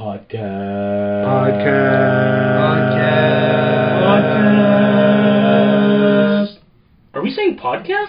Podcast. Podcast. Podcast. Are we saying podcast?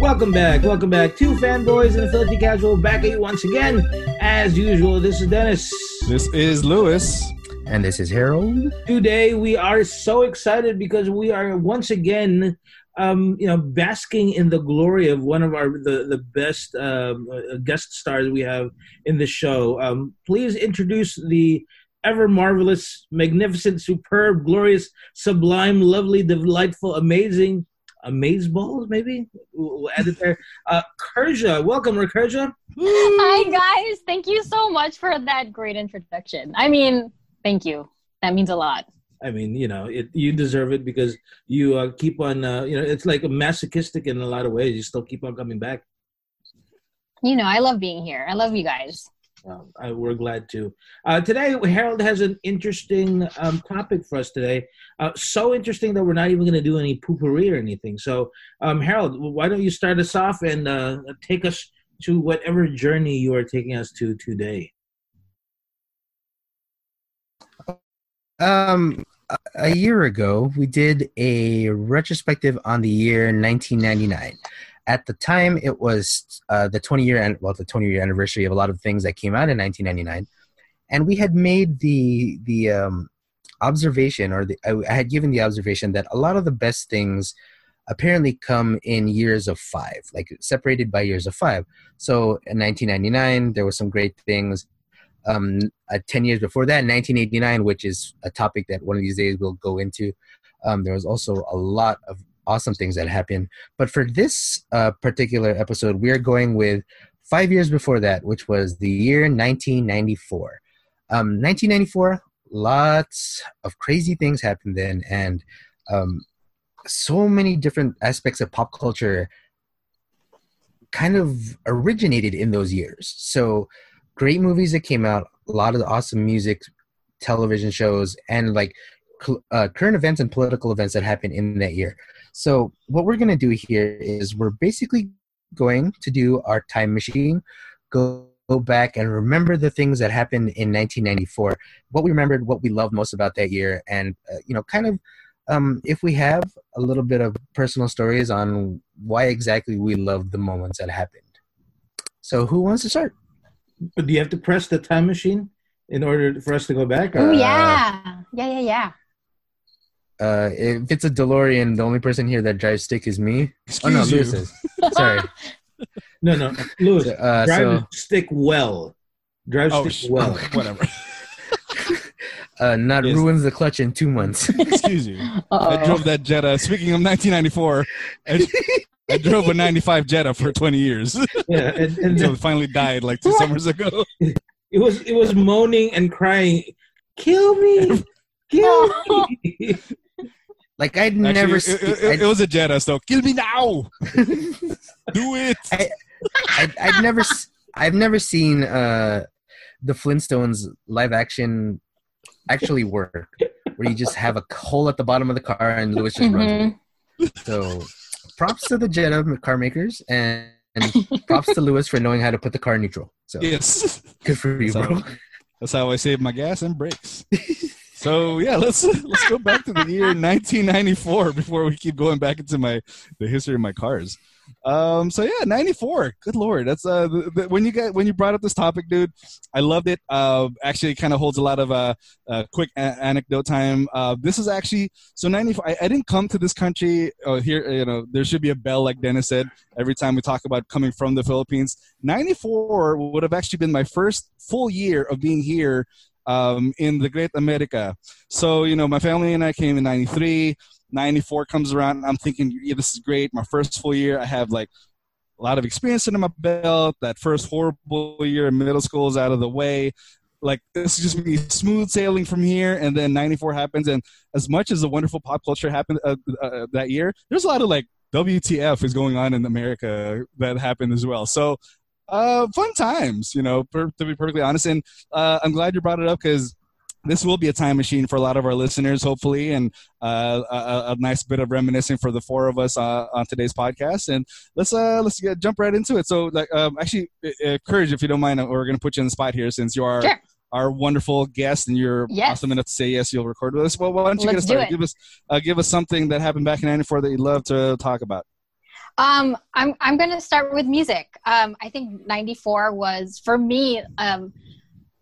Welcome back, welcome back. Two fanboys and a filthy casual back at you once again. As usual, this is Dennis. This is Lewis. And this is Harold. Today we are so excited because we are once again um, you know, basking in the glory of one of our the the best um, uh, guest stars we have in the show. Um, please introduce the ever marvelous, magnificent, superb, glorious, sublime, lovely, delightful, amazing, amazeballs. Maybe we'll add it there. Uh, Kerja, welcome, Kerja. Hi guys, thank you so much for that great introduction. I mean, thank you. That means a lot. I mean, you know, it, you deserve it because you uh, keep on, uh, you know, it's like a masochistic in a lot of ways. You still keep on coming back. You know, I love being here. I love you guys. Well, I, we're glad to. Uh, today, Harold has an interesting um, topic for us today. Uh, so interesting that we're not even going to do any poopery or anything. So, um, Harold, why don't you start us off and uh, take us to whatever journey you are taking us to today? Um, a year ago, we did a retrospective on the year 1999. At the time, it was uh, the 20 year well, the 20 year anniversary of a lot of things that came out in 1999, and we had made the the um, observation, or the, I had given the observation that a lot of the best things apparently come in years of five, like separated by years of five. So in 1999, there were some great things um, uh, 10 years before that, 1989, which is a topic that one of these days we'll go into. Um, there was also a lot of awesome things that happened. But for this uh, particular episode, we are going with five years before that, which was the year 1994. Um, 1994, lots of crazy things happened then, and um, so many different aspects of pop culture kind of originated in those years. So great movies that came out, a lot of the awesome music, television shows, and like uh, current events and political events that happened in that year. So what we're gonna do here is we're basically going to do our time machine, go, go back and remember the things that happened in 1994, what we remembered, what we loved most about that year, and uh, you know, kind of um, if we have a little bit of personal stories on why exactly we loved the moments that happened. So who wants to start? But do you have to press the time machine in order for us to go back? Oh yeah, yeah, yeah, yeah. Uh, if it's a DeLorean, the only person here that drives stick is me. Excuse oh no. Lewis is. Sorry. No, no, Lewis, So, uh, drive so- stick well. Drive Oh, stick sh- well. whatever. Uh, not Yes. ruins the clutch in two months. Excuse you. I Uh-oh. drove that Jetta. Speaking of 1994, I, I drove a 95 Jetta for 20 years Yeah, and, and until it finally died like two summers ago. it was it was moaning and crying, "Kill me, kill me!" like I'd Actually, never. it, it- it- I'd, it was a Jetta, so kill me now. Do it. I'd, I'd never. I've never seen uh, the Flintstones live action actually work, where you just have a hole at the bottom of the car and Lewis just runs. Mhm. with it. So, props to the Jetta car makers and. And props to Lewis for knowing how to put the car in neutral. So Yes. good for you, So- bro. That's how I save my gas and brakes. So yeah, let's let's go back to the year 1994 before we keep going back into my the history of my cars. Um, so yeah, 94. Good lord, that's uh when you get when you brought up this topic, dude. I loved it. Uh, actually, kind of holds a lot of uh, uh quick a- anecdote time. Uh, this is actually so 94. I, I didn't come to this country. Uh, here, you know, there should be a bell, like Dennis said. Every time we talk about coming from the Philippines, 94 would have actually been my first full year of being here um, in the Great America. So, you know, my family and I came in 93. 94 comes around, and I'm thinking, yeah, this is great. My first full year, I have like a lot of experience under my belt. That first horrible year in middle school is out of the way. Like, this is just me smooth sailing from here. And then 94 happens. And as much as the wonderful pop culture happened uh, uh, that year, there's a lot of like WTF is going on in America that happened as well. So, uh, fun times, you know, per, to be perfectly honest. And uh, I'm glad you brought it up because this will be a time machine for a lot of our listeners, hopefully, and uh, a, a, nice bit of reminiscing for the four of us uh, on today's podcast. And let's uh, let's get, jump right into it. So, like, um, actually, uh, courage, if you don't mind, uh, we're going to put you in the spot here since you are. Sure. Our wonderful guest, and you're Yes. awesome enough to say yes. You'll record with us. Well, why don't you Let's get us started? Give us, uh, give us something that happened back in '94 that you'd love to talk about. Um, I'm I'm gonna start with music. Um, I think '94 was for me um,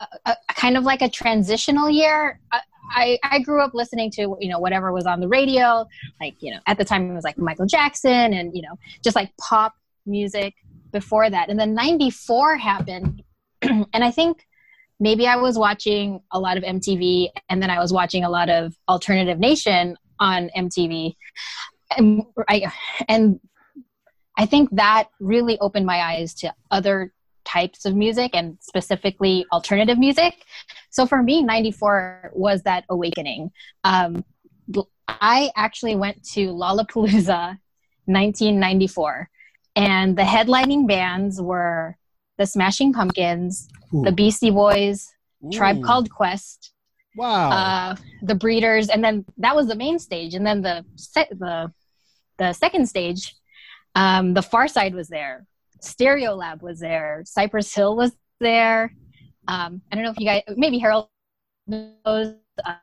a, a, kind of like a transitional year. I, I I grew up listening to you know whatever was on the radio, like you know at the time it was like Michael Jackson and you know just like pop music before that, and then '94 happened, and I think maybe I was watching a lot of MTV, and then I was watching a lot of Alternative Nation on MTV, and I and I think that really opened my eyes to other types of music and specifically alternative music. So for me, 94 was that awakening. Um, I actually went to Lollapalooza 1994, and the headlining bands were the Smashing Pumpkins, Ooh. the Beastie Boys, Tribe Called Quest, Wow. uh, the Breeders, and then that was the main stage, and then the se- the the second stage, um, the Pharcyde was there, Stereolab was there, Cypress Hill was there. Um, I don't know if you guys, maybe Harold knows. Uh,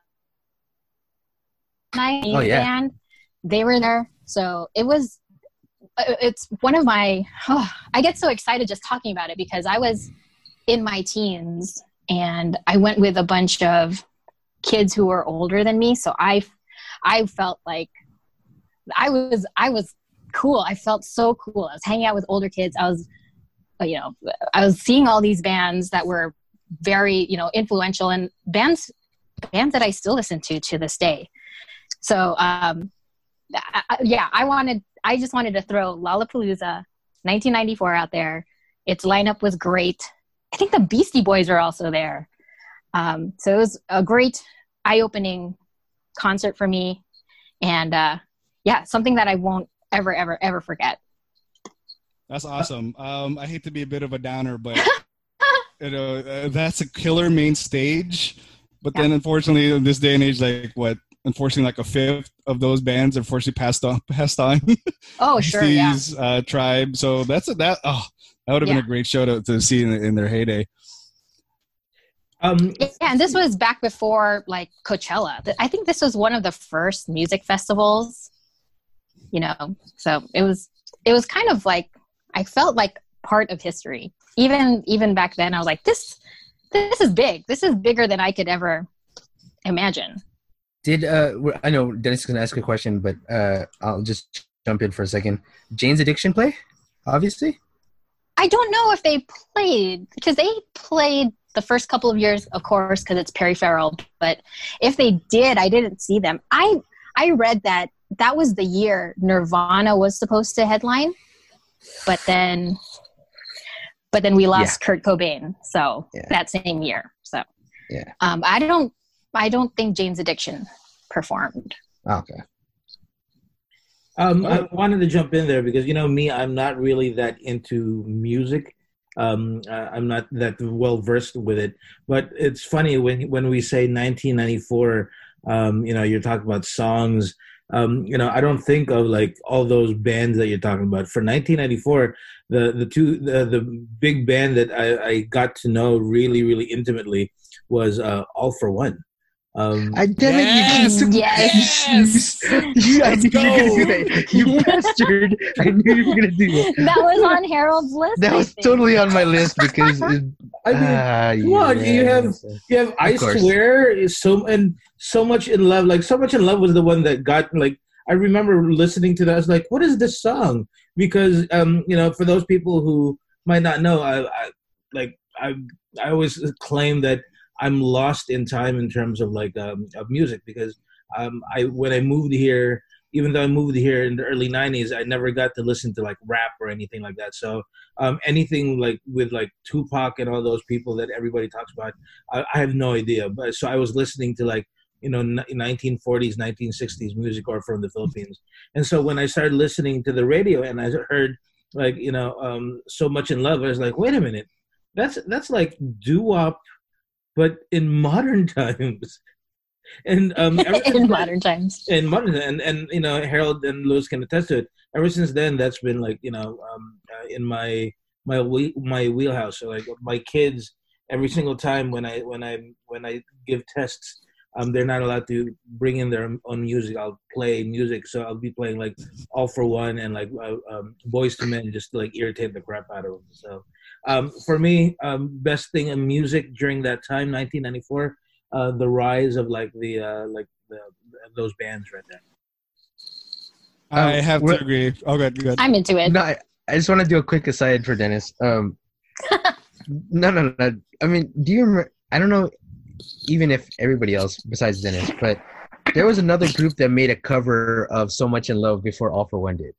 my Oh, yeah. band, they were there, so it was. uh, It's one of my. I get so excited just talking about it because I was in my teens and I went with a bunch of kids who were older than me so i i felt like i was i was cool. I felt so cool. I was hanging out with older kids. I was uh, you know i was seeing all these bands that were very you know influential and bands bands that i still listen to to this day. So um I, yeah i wanted i just wanted to throw lollapalooza 1994 out there. Its lineup was great. I think the beastie boys were also there. Um, so it was a great eye-opening concert for me. And uh, yeah something that i won't ever ever ever forget That's awesome. Um, I hate to be a bit of a downer, but you know uh, that's a killer main stage. But then, unfortunately, in this day and age, like what, unfortunately, like a fifth of those bands unfortunately passed on. Passed on. oh sure yeah Beasties, uh, Tribe. So that's a, that. Oh, that would have Yeah. been a great show to, to see in, in their heyday. Um, yeah and this was back before like coachella i think this was one of the first music festivals you know so it was it was kind of like i felt like part of history even even back then i was like this this is big this is bigger than i could ever imagine Did uh, I know Dennis is gonna ask a question, but uh, I'll just jump in for a second. Jane's Addiction play, obviously. I don't know if they played because they played the first couple of years, of course, because it's Perry Farrell. But if they did, I didn't see them. I I read that that was the year Nirvana was supposed to headline, but then but then we lost Kurt Cobain, so Yeah. that same year. So Yeah. um, I don't I don't think Jane's Addiction performed. Okay. Um, I wanted to jump in there because you know me, I'm not really that into music. Um, I'm not that well versed with it. But it's funny when when we say 1994. Um, you know, you're talking about songs. Um, you know, I don't think of like all those bands that you're talking about. For 1994, the the two the, the big band that I, I got to know really really intimately was uh, All-4-One. Um, I damn Yes! it! You, Yes! you, I Let's knew you were gonna do that. You bastard! I knew you were gonna do that. that was on Harold's list. That I was think. totally on my list because. It, I mean, ah, come on, you have- You have I course. swear is so and so much in love. Like so much in love was the one that got like I remember listening to that. I was like, what is this song? Because um, you know, for those people who might not know, I, I like I I always claim that I'm lost in time in terms of like um, of music because um, I when I moved here, even though I moved here in the early '90s, I never got to listen to like rap or anything like that. So um, anything like with like Tupac and all those people that everybody talks about, I, I have no idea. But so I was listening to like you know n- 1940s, 1960s music or from the Philippines, and so when I started listening to the radio and I heard like you know um, so much in love, I was like, wait a minute, that's that's like doo wop but in modern times. And um, in modern times. in modern and and you know Harold and Lewis can attest to it. Ever since then, that's been like you know um, uh, in my my wheel, my wheelhouse. So like my kids, every single time when I when I when I give tests, um, they're not allowed to bring in their own music. I'll play music, so I'll be playing like All-4-One and like uh, um, Boyz II Men, just to like irritate the crap out of them. So um, for me, um, best thing in music during that time, 1994, uh, the rise of like the uh, like the, those bands right there. I Um, have to we're- agree. Oh, good, good. I'm into it. No, I, I just want to do a quick aside for Dennis. Um, no, no, no. I mean, do you remember? I don't know, even if everybody else besides Dennis, but there was another group that made a cover of "So Much in Love" before All-4-One did,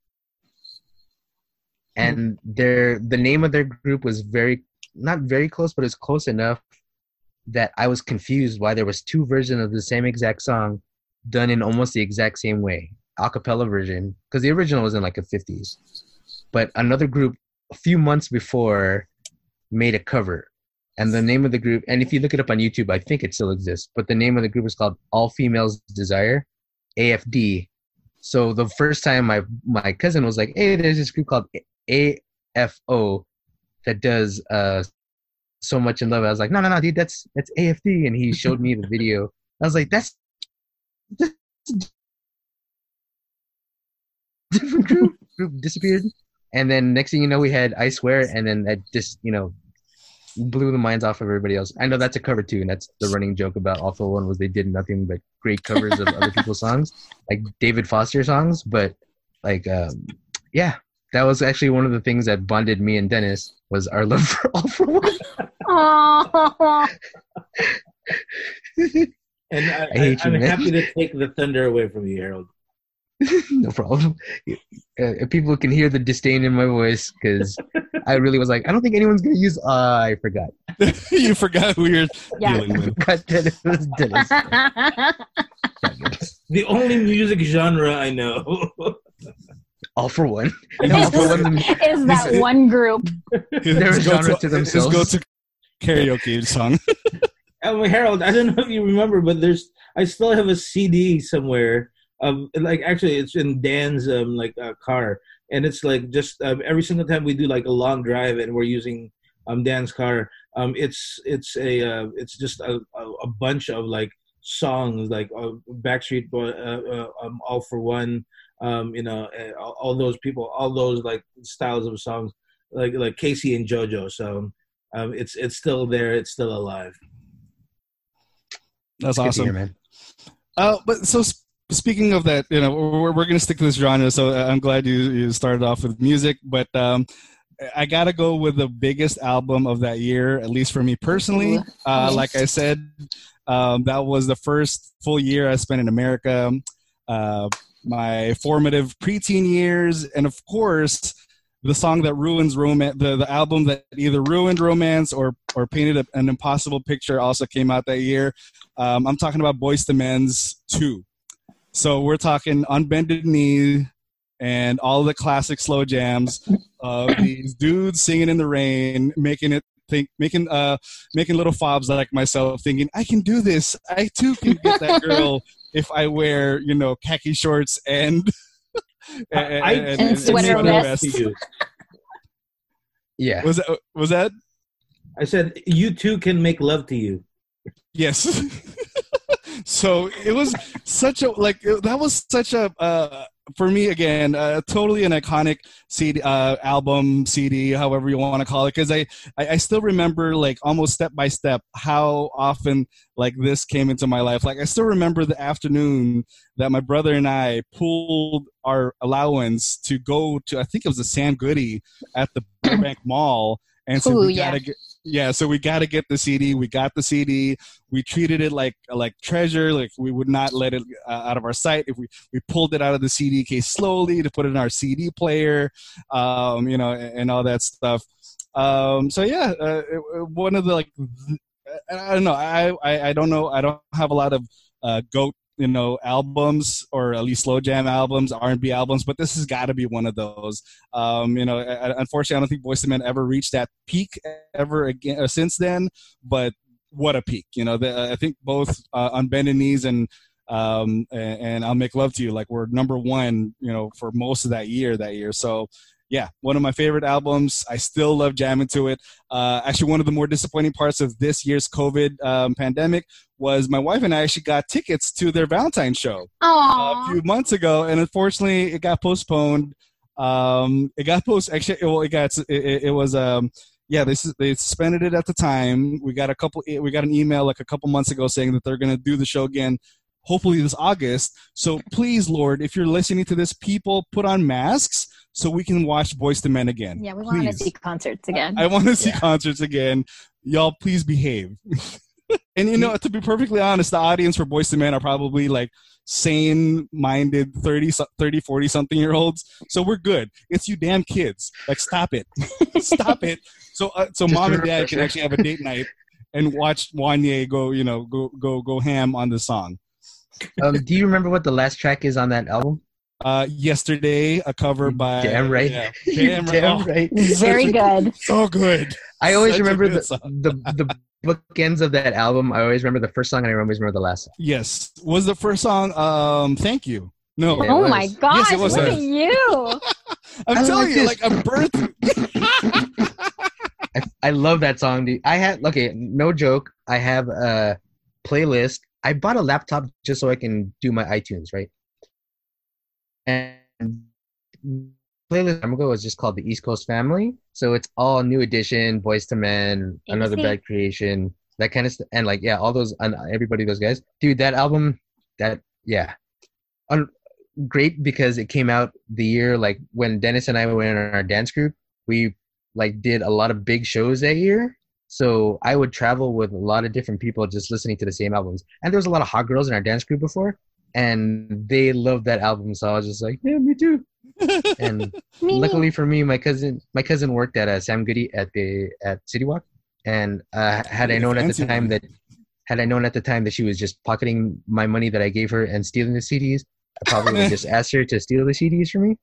and mm-hmm. their the name of their group was very not very close, but it's close enough that I was confused why there was two versions of the same exact song done in almost the exact same way, a cappella version, because the original was in like the 50s but another group a few months before made a cover. And the name of the group and if you look it up on youtube i think it still exists but the name of the group is called all females desire afd so the first time my my cousin was like hey there's this group called afo that does uh so much in love i was like no no no dude that's that's afd and he showed me the video i was like that's, that's different group group disappeared and then next thing you know, we had I Swear, and then that just, you know, blew the minds off of everybody else. I know that's a cover too, and that's the running joke about for One was they did nothing but great covers of other people's songs, like David Foster songs. But like, um, yeah, that was actually one of the things that bonded me and Dennis was our love for All for One. Oh, And I, I hate I, you, am man. happy to take the thunder away from you, Harold. no problem. Uh, people can hear the disdain in my voice because I really was like, I don't think anyone's gonna use. Uh, I forgot. you forgot who you're Yeah. dealing with. Forgot that it was Dennis. The only music genre I know. All-4-One. And All-4-One. is that one group. His They're a genre go-to- to themselves. His go-to karaoke song. Um, Harold, I don't know if you remember, but there's I still have a CD somewhere. Um, like actually, it's in Dan's um like uh, car, and it's like just um, every single time we do like a long drive, and we're using um Dan's car. Um, it's it's a uh, it's just a, a, a bunch of like songs like uh, Backstreet Boy, uh, uh, um, All-4-One, um, you know, uh, all, all those people, all those like styles of songs, like like Casey and JoJo. So um, it's it's still there, it's still alive. That's Good to awesome. hear, man. Uh, but so sp- speaking of that, you know, we're, we're going to stick to this genre. So uh, I'm glad you, you started off with music, but um, I got to go with the biggest album of that year, at least for me personally. Uh, like I said, um, that was the first full year I spent in America. Uh, my formative preteen years, and of course, the song that ruins romance, the, the album that either ruined romance or or painted a, an impossible picture, also came out that year. Um, I'm talking about Boyz II Men's 2. So we're talking On Bended Knee and all the classic slow jams of these dudes singing in the rain, making it think, making uh, making little fobs like myself, thinking I can do this. I too can get that girl if I wear you know khaki shorts and and, I- And sweater make love vest. Yeah. Was that was that I said you too can make love to you. Yes. so it was such a like that was such a uh, for me again uh, totally an iconic CD uh, album CD however you want to call it because I, I I still remember like almost step by step how often like this came into my life like I still remember the afternoon that my brother and I pulled our allowance to go to I think it was the Sam Goody at the Burbank Mall and so Ooh, we yeah. gotta get yeah so we got to get the cd we got the cd we treated it like like treasure. Like we would not let it uh, out of our sight. If we we pulled it out of the cd case slowly to put it in our cd player um you know and, and all that stuff. Um so yeah uh, it- one of the like I don't know. I, I i don't know. I don't have a lot of uh goat you know albums or at least slow jam albums r&b albums but this has got to be one of those um, you know, unfortunately, I don't think Boyz II Men ever reached that peak ever again uh, since then. But what a peak. You know, the, I think both uh, on bended knees and um, and, and I'll make love to you like we're number one. You know, for most of that year that year. So yeah, one of my favorite albums. I still love jamming to it. Uh, actually, one of the more disappointing parts of this year's COVID um, pandemic was my wife and I actually got tickets to their Valentine's show uh, a few months ago, and unfortunately, it got postponed. Um, it got post actually. Well, it got it, it was um yeah they they suspended it at the time. We got a couple. We got an email like a couple months ago saying that they're going to do the show again hopefully this August. So please, Lord, if you're listening to this, people put on masks so we can watch Boyz II Men again. Yeah, we want to see concerts again. I, I want to see yeah. concerts again. Y'all, please behave. and you know, to be perfectly honest, the audience for Boyz II Men are probably like sane-minded 30, 30 40 something year olds. So we're good. It's you damn kids. Like, stop it, stop it. So, uh, so mom and dad can actually have a date night and watch Wanya go, you know, go go go ham on the song. Um, do you remember what the last track is on that album? Uh, yesterday, a cover by Damn right, yeah, damn, damn right, very good, so good. I always Such remember the, the the bookends of that album. I always remember the first song, and I always remember the last. Song. Yes, was the first song. Um, thank you. No. oh my gosh! Yes, it was look at you. I'm telling you, like a birth. I, I love that song, dude. I had okay, no joke. I have a playlist. I bought a laptop just so I can do my iTunes, right? And playlist I'm ago was just called the East Coast Family. So it's all new edition, Boyz II Men, Another Bad Creation, that kind of stuff. And like, yeah, all those, and everybody, those guys. Dude, that album, that, yeah. Un- great because it came out the year, like when Dennis and I went in our dance group, we like did a lot of big shows that year. So I would travel with a lot of different people just listening to the same albums. And there was a lot of hot girls in our dance group before, and they loved that album. So I was just like, yeah, me too. and luckily for me, my cousin my cousin worked at uh, Sam Goody at the at City Walk, and uh, had I known at the time that had I known at the time that she was just pocketing my money that I gave her and stealing the CDs, I probably would have just asked her to steal the CDs for me.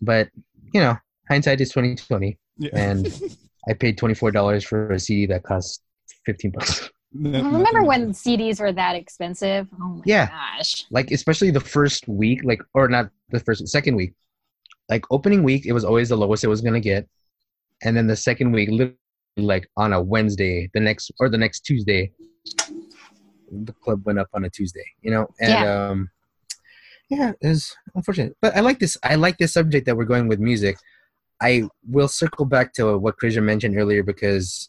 But you know, hindsight is twenty twenty, yeah. and I paid twenty four dollars for a CD that cost fifteen bucks. Remember when CDs were that expensive? Oh my yeah. gosh! Like especially the first week, like or not the first, second week. Like opening week, it was always the lowest it was gonna get, and then the second week, literally like on a Wednesday, the next or the next Tuesday, the club went up on a Tuesday. You know, and yeah. um, yeah, it's unfortunate. But I like this. I like this subject that we're going with music I will circle back to what Krisha mentioned earlier because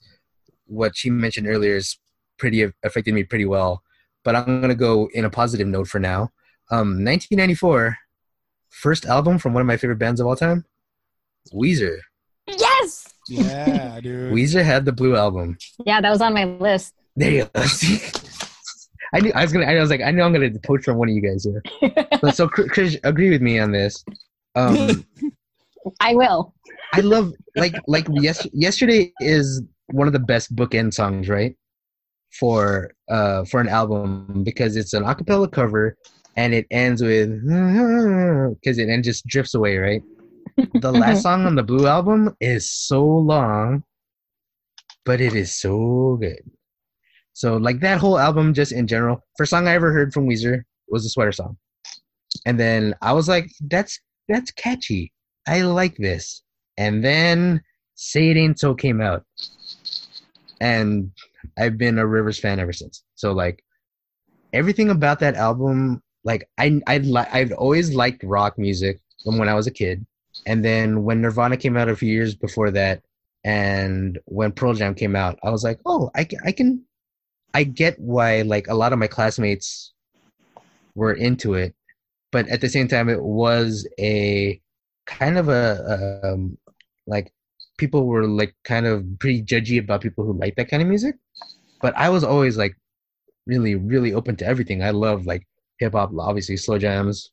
what she mentioned earlier is pretty affected me pretty well. But I'm gonna go in a positive note for now. Um, 1994, first album from one of my favorite bands of all time, Weezer. Yes. Yeah, dude. Weezer had the Blue album. Yeah, that was on my list. There you go. I knew I was gonna. I was like, I know I'm gonna poach from one of you guys here. but so, Chris, agree with me on this. Um, I will. I love like like yes, yesterday is one of the best bookend songs, right? For uh for an album because it's an acapella cover and it ends with because it and just drifts away, right? The last song on the Blue album is so long, but it is so good. So like that whole album, just in general, first song I ever heard from Weezer was the Sweater Song, and then I was like, that's that's catchy. I like this. And then Say It Ain't So came out. And I've been a Rivers fan ever since. So like everything about that album, like I I li- I've always liked rock music from when I was a kid. And then when Nirvana came out a few years before that, and when Pearl Jam came out, I was like, oh, I can, I can, I get why like a lot of my classmates were into it, but at the same time, it was a kind of a, um, like people were like kind of pretty judgy about people who like that kind of music. But I was always like really, really open to everything. I love like hip hop, obviously slow jams,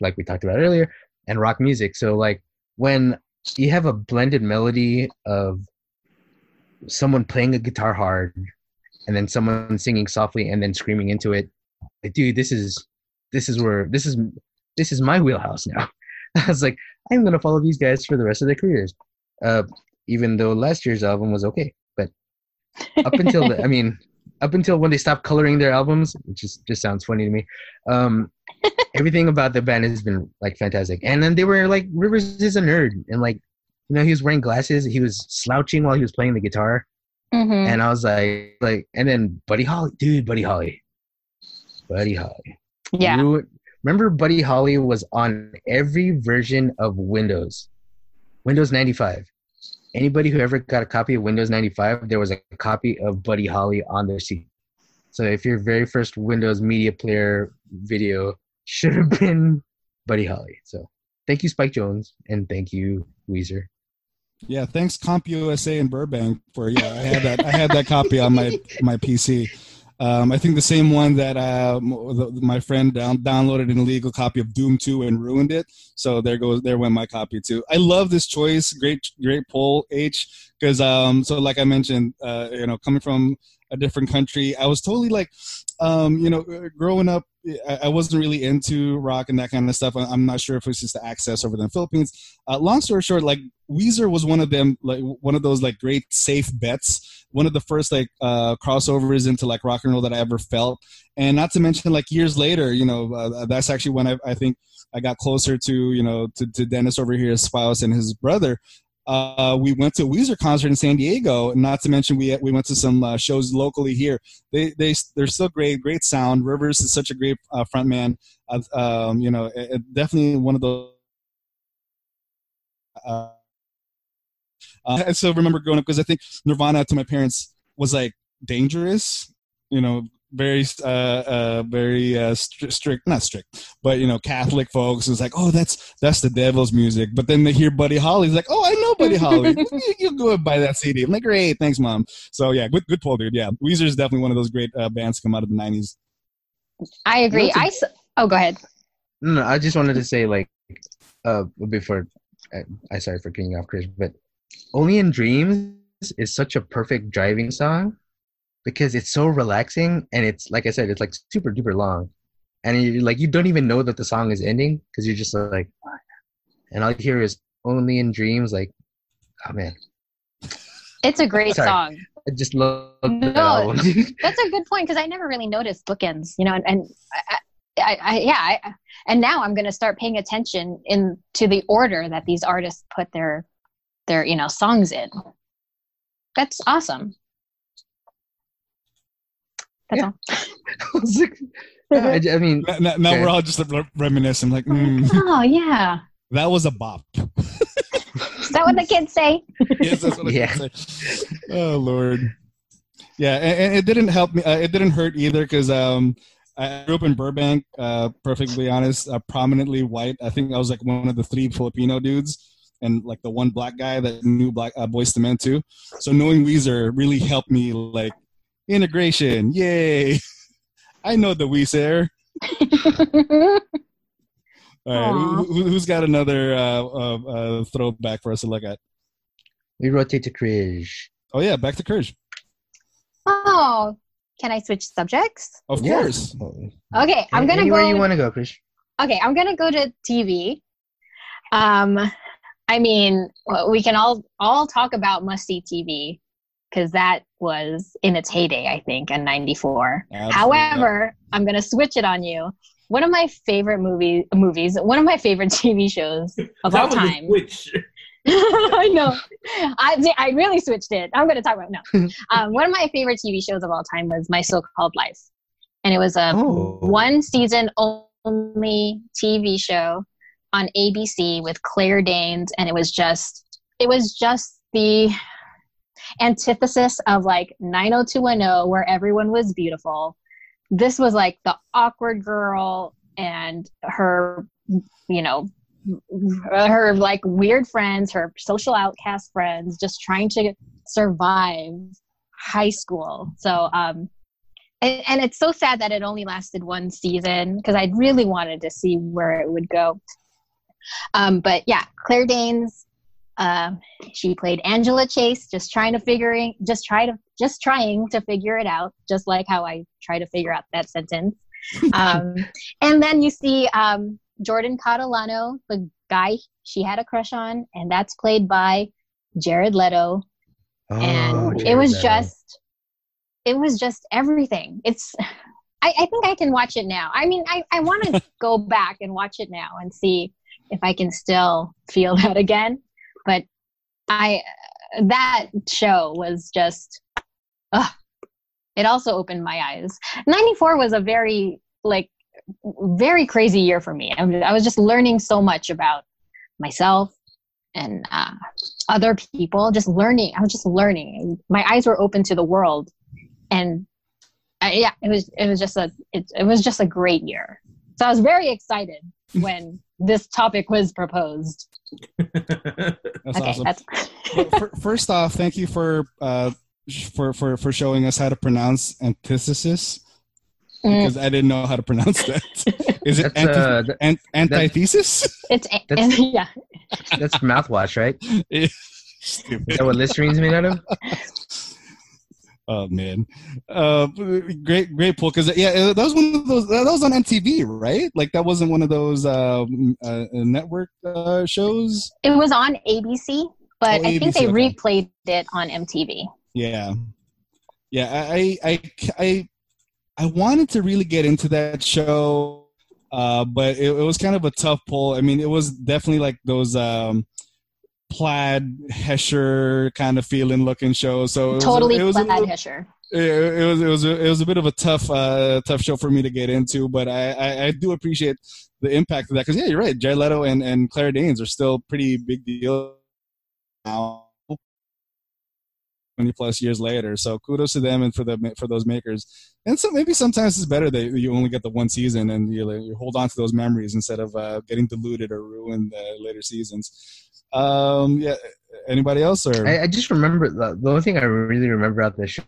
like we talked about earlier, and rock music. So like when you have a blended melody of someone playing a guitar hard and then someone singing softly and then screaming into it, like, dude, this is this is where this is this is my wheelhouse now. I was like, I'm gonna follow these guys for the rest of their careers. Uh, even though last year's album was okay, up until the, I mean, up until when they stopped coloring their albums, which just just sounds funny to me. Um, everything about the band has been like fantastic. And then they were like Rivers is a nerd, and like you know he was wearing glasses, he was slouching while he was playing the guitar, Mhm. and I was like like, and then Buddy Holly, dude, Buddy Holly, Buddy Holly. yeah. You- remember Buddy Holly was on every version of Windows, Windows 95. Anybody who ever got a copy of Windows 95, there was a copy of Buddy Holly on their CD. So if your very first Windows media player video should have been Buddy Holly. So thank you, Spike Jonze, and thank you, Weezer. Yeah, thanks CompUSA in Burbank for yeah. I had that. I had that copy on my my PC. Um, I think the same one that uh, my friend down, downloaded an illegal copy of Doom 2 and ruined it. So there goes there went my copy too. I love this choice. Great great poll H because um so like I mentioned uh, you know coming from a different country, I was totally like um you know growing up I, wasn't really into rock and that kind of stuff. I'm not sure if it's just the access over the Philippines. Uh, long story short, like Weezer was one of them, like one of those like great safe bets. One of the first like uh, crossovers into like rock and roll that I ever felt, and not to mention like years later, you know, uh, that's actually when I, I think I got closer to you know to, to Dennis over here, his spouse and his brother. Uh, we went to a Weezer concert in San Diego. Not to mention we we went to some uh, shows locally here. They they they're still great, great sound. Rivers is such a great uh, frontman. Um, you know, it, it definitely one of those. Uh, uh, I still remember growing up because I think Nirvana to my parents was like dangerous, you know, very, uh, uh, very uh, strict, strict, not strict, but you know, Catholic folks is like, oh, that's that's the devil's music. But then they hear Buddy Holly's like, oh, I know Buddy Holly. you, you go and buy that CD. I'm like, great, thanks, mom. So yeah, good, good poll, dude. Yeah, Weezer is definitely one of those great uh, bands to come out of the '90s. I agree. What's a- I s- oh, go ahead. No, no, I just wanted to say like, uh, before I, I sorry for cutting off, Chris, but "Only in Dreams" is such a perfect driving song because it's so relaxing and it's like I said, it's like super duper long, and you like you don't even know that the song is ending because you're just like, and all you hear is "Only in Dreams." Like, oh man, It's a great Sorry. song. I just love No. That's a good point because I never really noticed bookends, you know, and, and I, I, I, yeah, I, and now I'm going to start paying attention in to the order that these artists put their their you know songs in. That's awesome. That's Yeah. all. I yeah, I, I mean, Now, now- now Okay. we're all just reminiscing, like, mm, oh yeah, that was a bop. is that what the kids say? yes, that's what I Yeah. yeah. say. Oh Lord. Yeah, and, and it didn't help me. Uh, it didn't hurt either because um, I grew up in Burbank. Uh, perfectly honest, uh, prominently white. I think I was like one of the three Filipino dudes, and like the one black guy that knew black uh, Boyz II Men too. So knowing Weezer really helped me like integration. Yay! I know the Weezer. All right, Aw. who, who, who's got another uh, uh, uh, throwback for us to look at? we rotate to Krish. Oh yeah, back to Courage. oh, can I switch subjects? Of Yeah. course. Okay, I'm gonna Anywhere go. Where you want to go, Krish. okay, I'm gonna go to TV. Um, I mean, we can all all talk about must see TV because that was in its heyday, I think, in '94. Absolutely. However, I'm gonna switch it on you. One of my favorite movie movies, one of my favorite TV shows of all That was a time. switch. I know. I, I really switched it. I'm going to talk about no. Um, one of my favorite TV shows of all time was My So-Called Life, and it was a Oh. one season only TV show on ABC with Claire Danes, and it was just it was just the antithesis of like 90210 where everyone was beautiful. This was like the awkward girl and her, you know, her like weird friends, her social outcast friends, just trying to survive high school. So, um, and, and it's so sad that it only lasted one season because I really wanted to see where it would go. Um, but yeah, Claire Danes, um, she played Angela Chase, just trying to figuring, just try to, just trying to figure it out, just like how I try to figure out that sentence. Um, and then you see um, Jordan Catalano, the guy she had a crush on, and that's played by Jared Leto. Oh, and it was Leto. just it was just everything. It's I, I think I can watch it now. I mean, I, I want to go back and watch it now and see if I can still feel that again. But I that show was just ugh, it also opened my eyes. 94 was a very like very crazy year for me. I, I was just learning so much about myself and uh, other people just learning i was just learning. My eyes were open to the world and uh, yeah it was it was just a it, it was just a great year. So i was very excited when this topic was proposed That's okay awesome. that's first off, thank you for uh, for for for showing us how to pronounce antithesis Mm. because I didn't know how to pronounce that. Is it That's anti- uh, th- an- antithesis? it's That's- yeah that's mouthwash, right? Is that what Listerine's made out of? Oh man, uh, great, great pull. Because yeah, that was one of those. That was on MTV, right? Like that wasn't one of those um, uh, network uh, shows. It was on ABC, but Oh, I think they okay. replayed it on MTV. Yeah, yeah. I, I, I, I wanted to really get into that show, uh, but it, it was kind of a tough pull. I mean, it was definitely like those um, plaid Hesher kind of feeling looking show. So it was, a- Totally was plaid little- Hesher. it, it was it was a, it was a bit of a tough uh, tough show for me to get into, but I, I, I do appreciate the impact of that because yeah, you're right. Jared Leto and, and Claire Danes are still pretty big deal now, twenty plus years later. So kudos to them and for the for those makers. And so maybe sometimes it's better that you only get the one season and you, you hold on to those memories instead of uh, getting diluted or ruined uh, later seasons. Um, yeah. Anybody else or I, I just remember the, the only thing I really remember about the show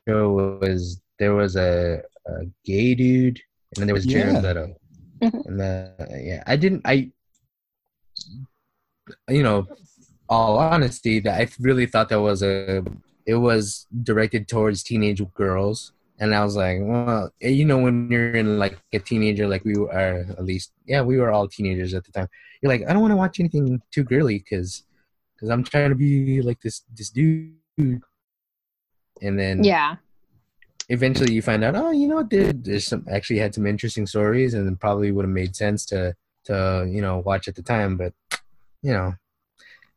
was there was a, a gay dude and then there was Jared Yeah. Leto. Mhm. And the, yeah, I didn't. I, you know, all honesty, that I really thought that was a. It was directed towards teenage girls, and I was like, well, you know, when you're in like a teenager, like we are, at least, yeah, we were all teenagers at the time. You're like, I don't want to watch anything too girly because, because I'm trying to be like this this dude. And then Yeah. eventually you find out, oh, you know, what, there, there's some actually had some interesting stories, and it probably would have made sense to to you know watch at the time, but you know,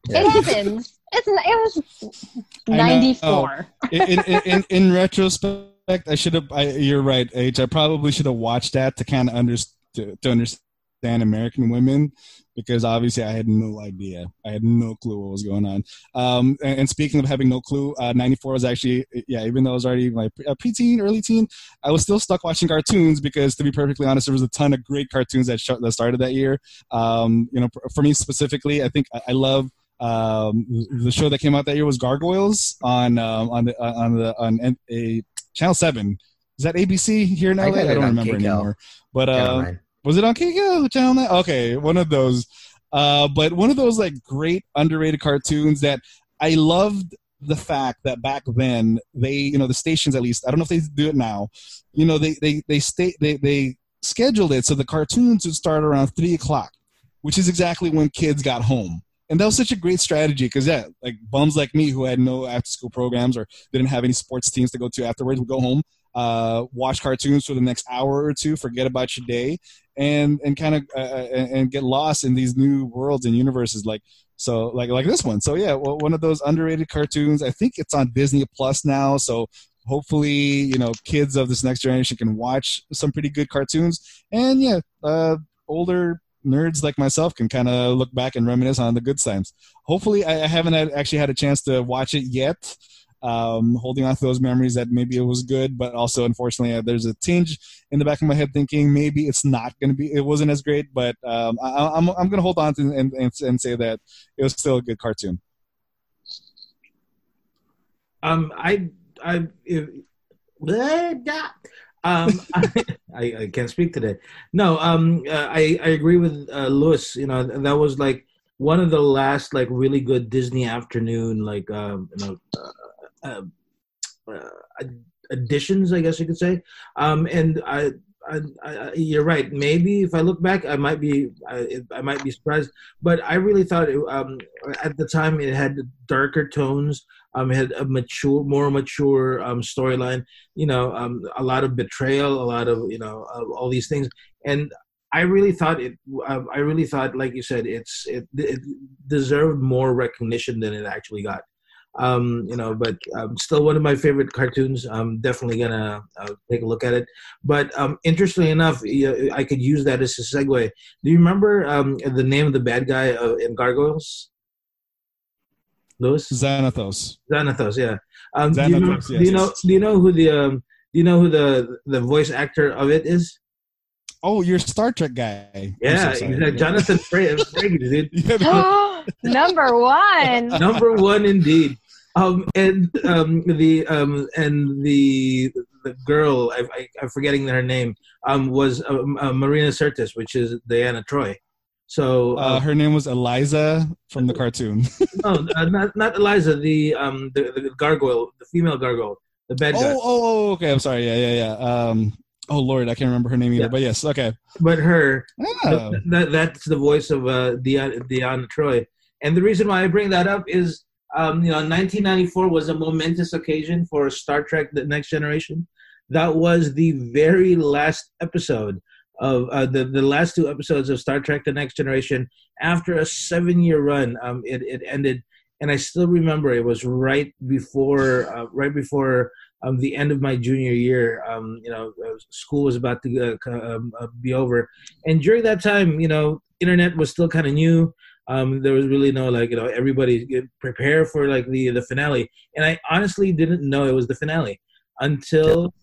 yeah. It happens. It's it was I know. ninety four. in, in, in, in retrospect, I should have. I, you're right, H. I probably should have watched that to kind of understand to understand American women because obviously I had no idea. I had no clue what was going on. Um, and, and speaking of having no clue, uh, 94 was actually yeah. Even though I was already my pre- uh, preteen, early teen, I was still stuck watching cartoons because to be perfectly honest, there was a ton of great cartoons that, sh- that started that year. Um, you know, for, for me specifically, I think I, I love um, the show that came out that year was Gargoyles on um, on the on the on a channel seven. Is that ABC here in LA? I I, don't remember KCAL. anymore. But uh. Was it on KK channel? Okay, one of those. Uh, but one of those like great underrated cartoons that I loved the fact that back then they, you know, the stations at least. I don't know if they do it now. You know, they they they stay they they scheduled it so the cartoons would start around three o'clock, which is exactly when kids got home. And that was such a great strategy because yeah, like bums like me who had no after school programs or didn't have any sports teams to go to afterwards would go home, uh, watch cartoons for the next hour or two, forget about your day, and and kind of uh, and, and get lost in these new worlds and universes like so like like this one. So yeah, well, one of those underrated cartoons. I think it's on Disney Plus now. So hopefully you know kids of this next generation can watch some pretty good cartoons. And yeah, uh, older nerds like myself can kind of look back and reminisce on the good times. Hopefully, I, I haven't had, actually had a chance to watch it yet. Um, holding on to those memories that maybe it was good, but also unfortunately, uh, there's a tinge in the back of my head thinking maybe it's not going to be, it wasn't as great. But um, I, I'm I'm going to hold on to and, and and say that it was still a good cartoon. Um, I, I, um, I, I can't speak today. No, um, uh, I, I agree with uh, Lewis. You know, that was like one of the last like really good Disney afternoon like um, you know uh, uh, uh, additions, I guess you could say. Um, and I, I, I, you're right. Maybe if I look back, I might be I, I might be surprised. But I really thought it, um, at the time it had darker tones. Um, it had a mature, more mature um, storyline. You know, um, a lot of betrayal, a lot of you know, uh, all these things. And I really thought it. Um, I really thought, like you said, it's it, it deserved more recognition than it actually got. Um, you know, but um, still one of my favorite cartoons. I'm definitely gonna uh, take a look at it. But um, interestingly enough, I could use that as a segue. Do you remember um, the name of the bad guy uh, in Gargoyles? Lewis Xanatos. Xanatos, yeah. Um, do, you know, Xanatos, do you know? yes. Do you know who the um, Do you know who the the voice actor of it is? Oh, you're Star Trek guy. Yeah, so exactly. Jonathan Frakes, Frakes, dude. Number one. number one indeed. Um, and um, the um, and the the girl I, I, I'm forgetting her name um, was uh, uh, Marina Sirtis, which is Deanna Troi. So uh, uh, her name was Eliza from the cartoon. no, uh, not not Eliza, the um the, the gargoyle, the female gargoyle, the bad guy. oh, oh, oh, okay. I'm sorry. Yeah, yeah, yeah. Um, oh Lord, I can't remember her name either. Yeah. But yes, okay. But her, that, that's the voice of uh, Deanna Troi. And the reason why I bring that up is, um, you know, 1994 was a momentous occasion for Star Trek: The Next Generation. That was the very last episode of uh, the the last two episodes of Star Trek: The Next Generation. After a seven year run, um, it it ended, and I still remember it was right before uh, right before um, the end of my junior year. Um, you know, uh, school was about to uh, um, uh, be over, and during that time, you know, internet was still kind of new. Um, there was really no like you know everybody prepare for like the the finale, and I honestly didn't know it was the finale until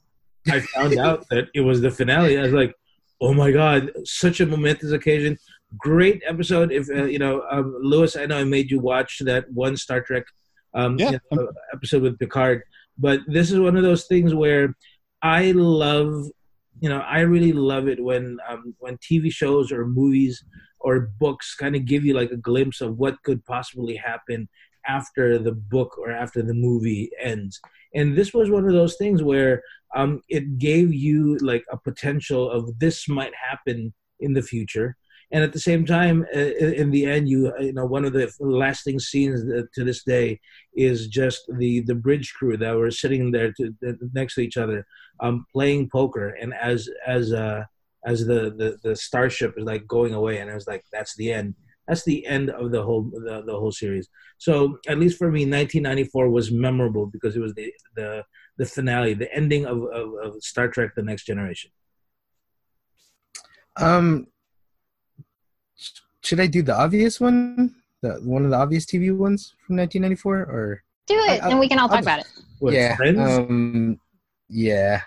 I found out that it was the finale. I was like, oh my god, such a momentous occasion. Great episode. If uh, you know, um, Lewis, I know I made you watch that one Star Trek um, Yeah. you know, episode with Picard, but this is one of those things where I love, you know, I really love it when um, when TV shows or movies or books kind of give you like a glimpse of what could possibly happen after the book or after the movie ends. And this was one of those things where um, it gave you like a potential of this might happen in the future. And at the same time, uh, in the end, you you know one of the lasting scenes that- to this day is just the the bridge crew that were sitting there to, next to each other, um, playing poker, and as as uh, as the, the the starship is like going away, and I was like, that's the end. That's the end of the whole the, the whole series. So at least for me, 1994 was memorable because it was the the the finale, the ending of, of, of Star Trek: The Next Generation. Um, should I do the obvious one? The one of the obvious TV ones from 1994, or Do it, I- and we can all I'll talk about it. What, yeah, Friends? um, yeah.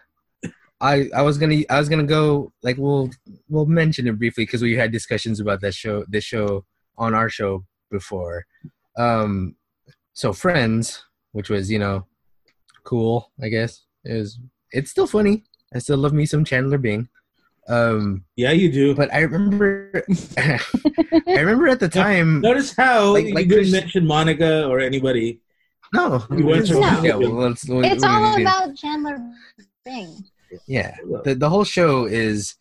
I I was gonna I was gonna go like we'll we'll mention it briefly because we had discussions about that show this show on our show before. Um, so Friends, which was you know cool, I guess is it's still funny. I still love me some Chandler Bing. Um, yeah, you do. but I remember I remember at the time. Notice how Like- you like didn't Chris- mention Monica or anybody. No, You went to- yeah, well, let's- we- It's we- all we- about Chandler Bing. Yeah. the the whole show is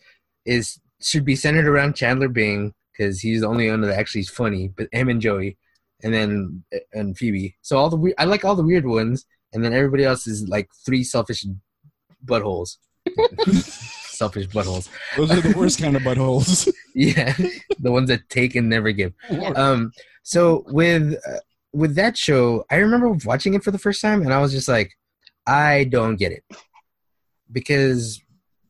is should be centered around Chandler Bing because he's the only one that actually is funny, but him and Joey, and then and Phoebe. So all the we- I like all the weird ones, and then everybody else is like three selfish buttholes. selfish buttholes. those are the worst kind of buttholes. Yeah, the ones that take and never give. Um, so with uh, with that show, I remember watching it for the first time, and I was just like, I don't get it, because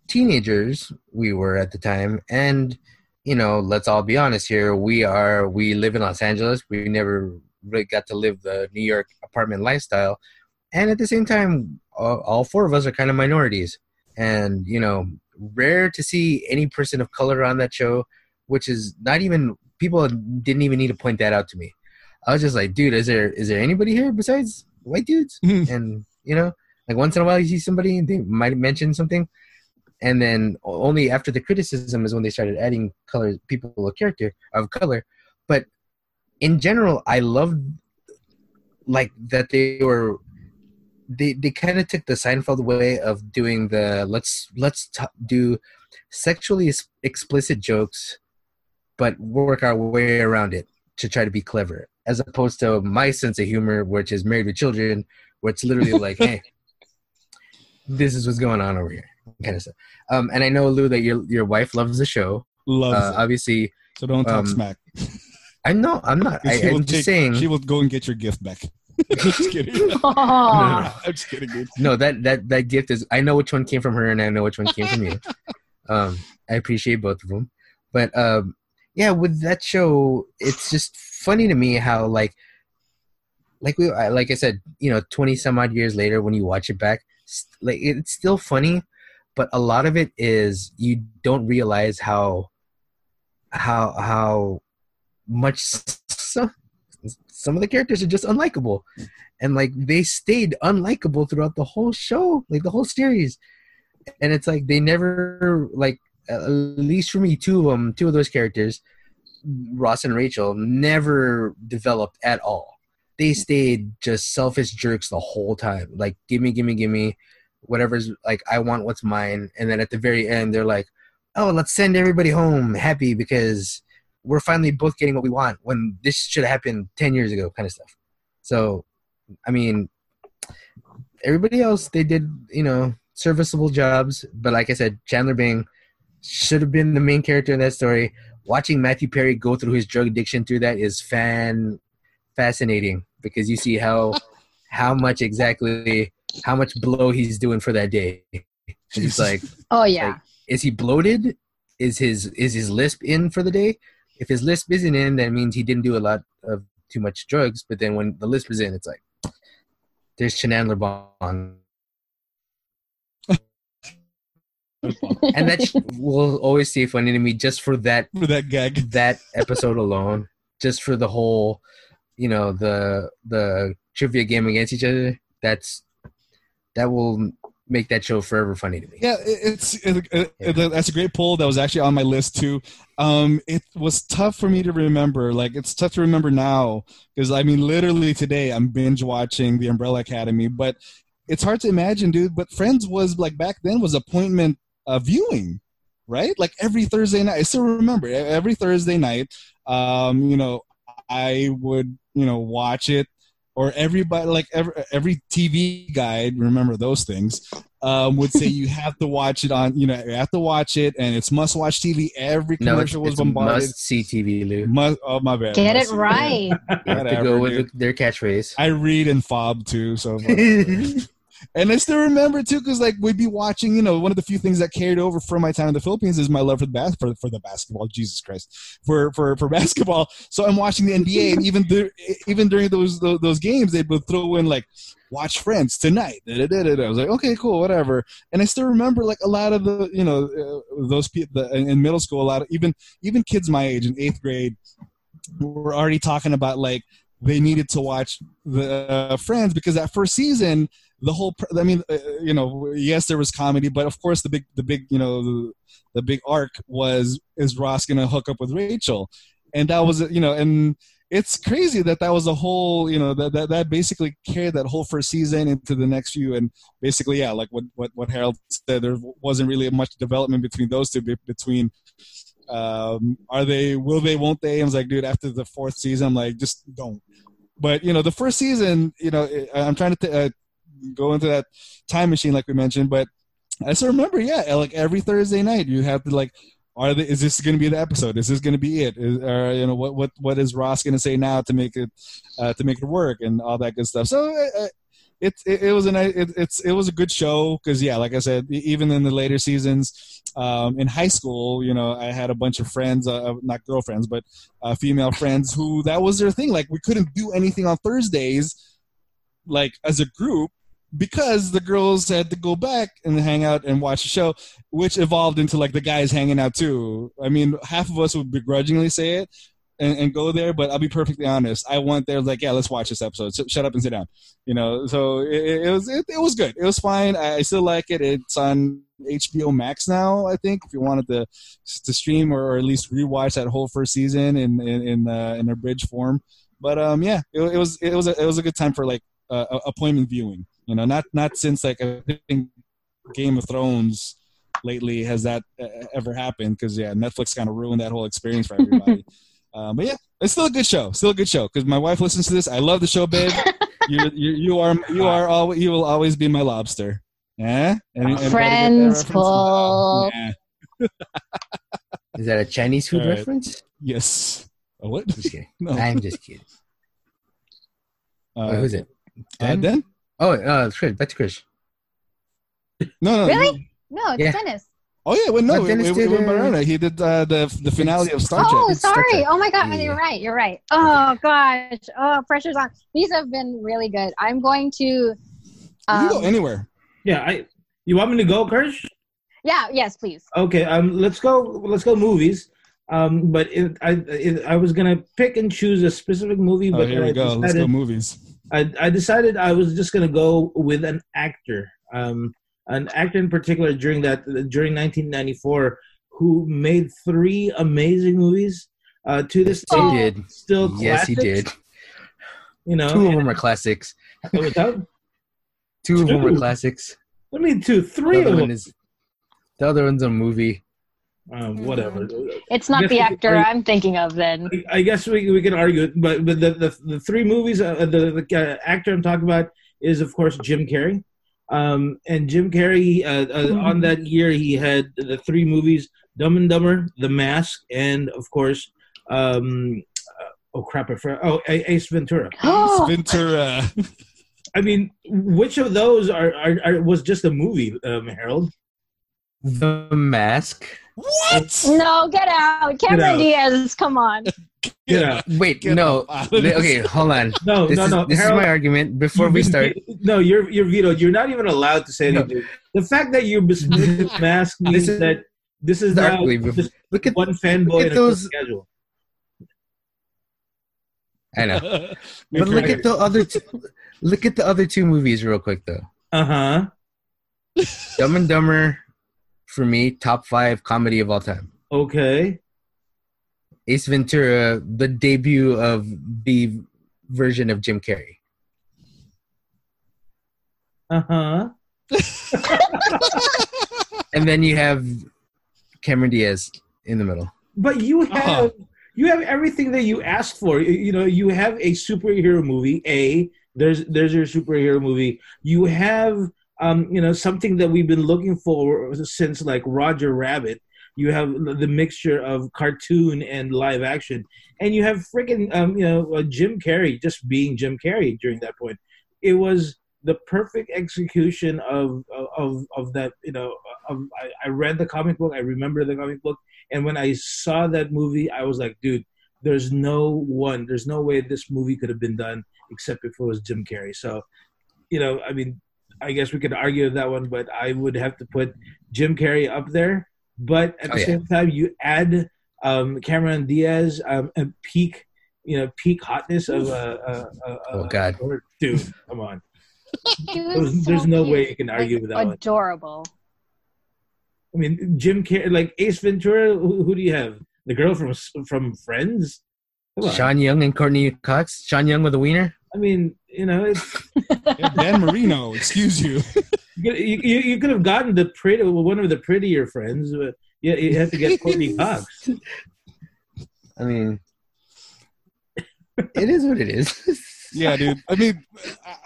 teenagers we were at the time, and you know, let's all be honest here, we are we live in Los Angeles. We never really got to live the New York apartment lifestyle, and at the same time, all, all four of us are kind of minorities, and you know, rare to see any person of color on that show which is not even people didn't even need to point that out to me. I was just like, dude, is there is there anybody here besides white dudes? and you know, like once in a while you see somebody and they might mention something, and then only after the criticism is when they started adding color people of character of color. But in general, I loved like that they were they they kind of took the Seinfeld way of doing the let's let's t- do sexually ex- explicit jokes, but work our way around it to try to be clever, as opposed to my sense of humor, which is married with children, where it's literally like, hey, this is what's going on over here, kind of stuff. Um, and I know Lou that your your wife loves the show. Loves Uh, it. obviously, So don't talk um, smack. I know I'm not. I, I'm just saying. She will go and get your gift back. just kidding. Aw. I'm just kidding, dude. no, that that that gift is. I know which one came from her, and I know which one came from you. Um, I appreciate both of them, but um, yeah, with that show, it's just funny to me how like, like we, like I said, you know, twenty some odd years later, when you watch it back, like it's still funny, but a lot of it is you don't realize how, how how much some some of the characters are just unlikable. And like they stayed unlikable throughout the whole show like the whole series. And it's like they never like at least for me two of them two of those characters ross and rachel never developed at all they stayed just selfish jerks the whole time. Like gimme gimme gimme whatever's like i want what's mine. And then at the very end they're like oh let's send everybody home happy because we're finally both getting what we want when this should have happened 10 years ago kind of stuff. So i mean everybody else they did you know serviceable jobs. But like i said chandler bing should have been the main character in that story. Watching matthew perry go through his drug addiction through that is fan fascinating because you see how how much exactly how much blow he's doing for that day it's Jesus. like Oh yeah. Like, is he bloated? Is his is his lisp in for the day? If his lisp isn't in, that means he didn't do a lot of too much drugs. But then when the lisp is in, it's like there's Chandler Bond, and that sh- will always stay funny to me just for that For that gag. that episode alone, just for the whole, you know, the the trivia game against each other. That's that will make that show forever funny to me. Yeah, it's it, it, that's a great poll. That was actually on my list too. Um, it was tough for me to remember. Like it's tough to remember now because I mean, literally today I'm binge watching The Umbrella Academy, but it's hard to imagine, dude. But Friends was like back then was appointment uh, viewing, right? Like every Thursday night. I still remember every Thursday night. Um, you know, I would you know watch it. Or everybody, like every, every TV guide, remember those things um, would say you have to watch it on, you know, you have to watch it, and it's must watch TV. Every No, it's, commercial was it's bombarded. must see TV, Lou. Must, oh my bad. Get it right. You have to go with dude. their catchphrase. I read and fob too, so and I still remember too, because like we'd be watching. You know, one of the few things that carried over from my time in the Philippines is my love for the bas- for, for the basketball. Jesus Christ, for for for basketball. So I'm watching the NBA, and even dur- even during those, those those games, they would throw in like watch Friends tonight. I was like, okay, cool, whatever. And I still remember like a lot of the you know uh, those people in in middle school. A lot of even even kids my age in eighth grade were already talking about like they needed to watch the uh, Friends because that first season, the whole i mean, uh, you know, yes, there was comedy, but of course, the big, the big, you know, the, the big arc was is Ross gonna hook up with Rachel, and that was, you know, and it's crazy that that was a whole, you know, that that, that basically carried that whole first season into the next few, and basically, yeah, like what what what Harold said, there wasn't really much development between those two, between um, are they will they won't they? I was like dude after the fourth season i'm like just don't. But you know the first season you know i'm trying to t- uh, go into that time machine like we mentioned but i still remember yeah like every thursday night you have to like are they, is this going to be the episode? Is this going to be it? Is, or you know what what what is ross going to say now to make it uh, to make it work and all that good stuff. So uh, it, it, it was a nice, it, it's it was a good show because yeah like i said even in the later seasons um, in high school you know i had a bunch of friends uh, not girlfriends but uh, female friends who that was their thing. Like we couldn't do anything on thursdays like as a group because the girls had to go back and hang out and watch the show which evolved into like the guys hanging out too. I mean half of us would begrudgingly say it and, and go there but i'll be perfectly honest. I went there like yeah let's watch this episode. So, shut up and sit down you know? So it, it was it, it was good. It was fine. I, I still like it. It's on hbo max now i think if you wanted to to stream or, or at least rewatch that whole first season in in in, uh, in a bridge form. But um yeah it, it was it was a, it was a good time for like uh, appointment viewing you know not not since like i think game of thrones lately has that uh, ever happened because yeah, Netflix kind of ruined that whole experience for everybody. um, but yeah, it's still a good show. Still a good show because my wife listens to this. I love the show, babe. you, you, you are you are always you will always be my lobster. Yeah, Any- anybody get that Friends reference? pull. Yeah. Is that a Chinese food All right. reference? Yes. A what? Just kidding. No. I'm just kidding. Uh, Wait, who's it? Uh, Dan? Dan? Oh, uh, Chris. Back to Chris. No, no. Really? No, it's Yeah. Dennis. Oh yeah, well, no, But it, Dennis it, did, it went uh, Barona. He did uh, the the finale of Star oh, Trek. Star sorry. Trek. Oh my God. Yeah. You're right. You're right. Oh gosh. Oh, pressure's on. These have been really good. I'm going to. you can go Um, anywhere. Yeah, I. You want me to go, Kirsch? yeah. Yes, please. Okay, um, let's go. Let's go movies. Um, but it, I, it, I was gonna pick and choose a specific movie, Oh, but here I we go. Let's go movies. I, I decided I was just gonna go with an actor, um, an actor in particular during that during 1994 who made three amazing movies. Uh, to this He Oh. day, did. still Yes, he did. You know, Two of them are classics. without, Two of them are Two. classics. I mean, two, The three other of one them. is. The other one's a movie. Um, whatever. It's not the actor are- I'm thinking of then. I guess we, we can argue it, but but the the, the three movies, uh, the, the uh, actor I'm talking about is of course Jim Carrey, um, and Jim Carrey uh, uh, on that year he had the three movies: Dumb and Dumber, The Mask, and of course, um, uh, oh crap, I forgot, oh Ace Ventura. Ace Ventura. I mean, which of those are, are, are was just a movie, um, Harold? The Mask. What? no, get out. Cameron out. Diaz, come on. Yeah, Wait, Get no. out of this. Okay, hold on. no, This, no, is, no. this is my argument. Before we start, no, you're you're vetoed. You're not even allowed to say No. The fact that you besmirched this mask means This is- that this is now Darkly, just look at. one fanboy look at in a those- schedule. I know, but look at the other. Two, look at the other two movies real quick though. Uh huh. Dumb and Dumber, for me, top five comedy of all time. Okay. Ace Ventura, the debut of the version of Jim Carrey. Uh huh. And then you have Cameron Diaz in the middle. But you have Uh-huh. you have everything that you asked for. You- You know, you have a superhero movie. A there's there's your superhero movie. You have um you know something that we've been looking for since like Roger Rabbit. You have the mixture of cartoon and live action, and you have freaking um you know uh, Jim Carrey just being Jim Carrey during that point. It was the perfect execution of of of that you know of, I, I read the comic book i remember the comic book and when i saw that movie i was like dude there's no one there's no way this movie could have been done except if it was jim carrey so you know i mean i guess we could argue that one but i would have to put jim carrey up there but at Oh, the yeah. same time you add um cameron diaz um and peak you know peak hotness of uh, uh, uh, Oh, God. or- dude come on there's, so there's no way you can argue with that one Adorable. I mean, Jim Carrey, like Ace Ventura. Who, who do you have? The girl from from Friends. Sean Young and Courteney Cox. Sean Young with a wiener. I mean, you know, it's, Dan Marino, excuse you. you, you, you could have gotten the pretty one of the prettier friends, but yeah, you have to get Courteney Cox. I mean, it is what it is. Yeah, dude. I mean,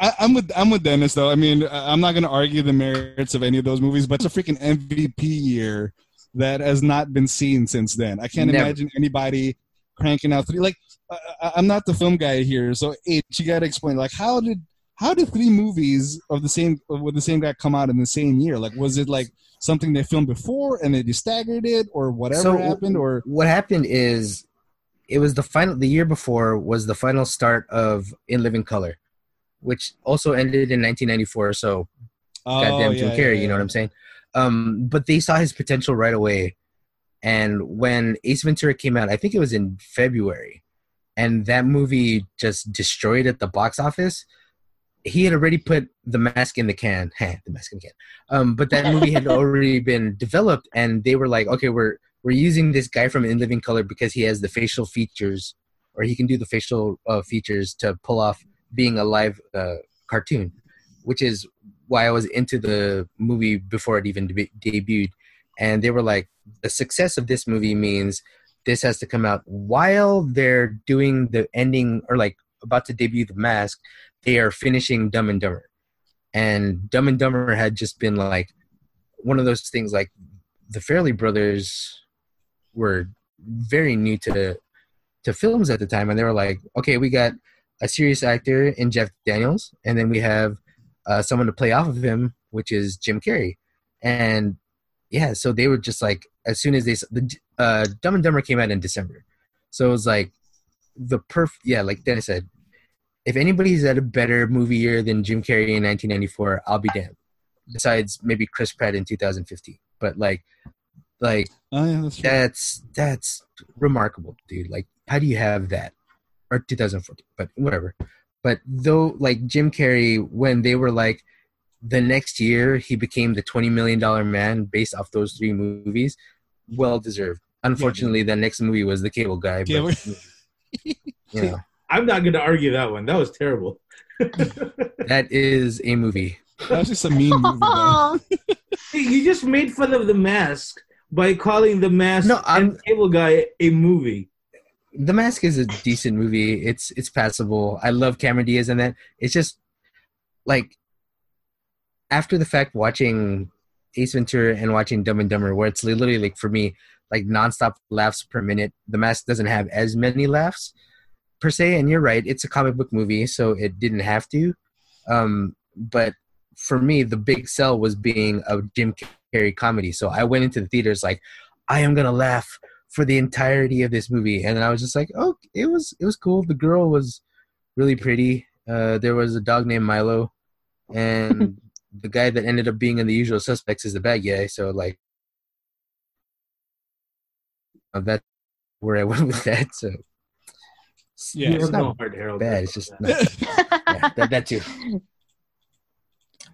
I, I'm with I'm with Dennis though. I mean, I- I'm not gonna argue the merits of any of those movies, but it's a freaking MVP year that has not been seen since then. I can't Never. imagine anybody cranking out three. Like, I, I'm not the film guy here, so H, you got to explain. Like, how did how did three movies of the same with the same guy come out in the same year? Like, was it like something they filmed before and they just staggered it, or whatever So, happened, or what happened is it was the final the year before was the final start of in living color which also ended in 1994 so oh, goddamn yeah, jim yeah, carrey yeah. you know what i'm saying um but they saw his potential right away and when ace ventura came out i think it was in february and that movie just destroyed at the box office he had already put the mask in the can the mask in the can um but that movie had already been developed and they were like okay we're we're using this guy from In Living Color because he has the facial features, or he can do the facial uh, features to pull off being a live uh, cartoon, which is why I was into the movie before it even deb- debuted. And they were like, the success of this movie means this has to come out while they're doing the ending or like about to debut the mask. They are finishing Dumb and Dumber, and Dumb and Dumber had just been like one of those things like the Farrelly brothers were very new to to films at the time, and they were like, okay, we got a serious actor in Jeff Daniels, and then we have uh, someone to play off of him, which is Jim Carrey, and yeah, so they were just like, as soon as they the uh, Dumb and Dumber came out in December, so it was like the perf yeah, like Dennis said, if anybody's had a better movie year than Jim Carrey in 1994, I'll be damned. Besides maybe Chris Pratt in 2015, but like, like Oh yeah, that's that's that's remarkable, dude. Like, how do you have that? Or 2014, but whatever. But though, like Jim Carrey, when they were like, the next year he became the 20 million dollar man based off those three movies. Well deserved. Unfortunately, the next movie was The Cable Guy. Cable- But, you know, I'm not going to argue that one. That was terrible. that is a movie. That was just a mean movie. you just made fun of the mask by calling the mask No, I'm- and Cable Guy a movie. The Mask is a decent movie. It's it's passable. I love Cameron Diaz in that. It's just like after the fact watching Ace Ventura and watching Dumb and Dumber, where it's literally like for me like nonstop laughs per minute. The Mask doesn't have as many laughs per se, and you're right. It's a comic book movie, so it didn't have to. Um, but for me, the big sell was being a Jim Carrey comedy. So I went into the theaters like, I am gonna laugh for the entirety of this movie, and I was just like, oh, it was it was cool. The girl was really pretty. Uh, there was a dog named Milo, and the guy that ended up being in the Usual Suspects is the bad guy. So like, uh, that's where I went with that. So Yeah, it's not no heart, Harold. bad. It's just not, yeah, that, that too.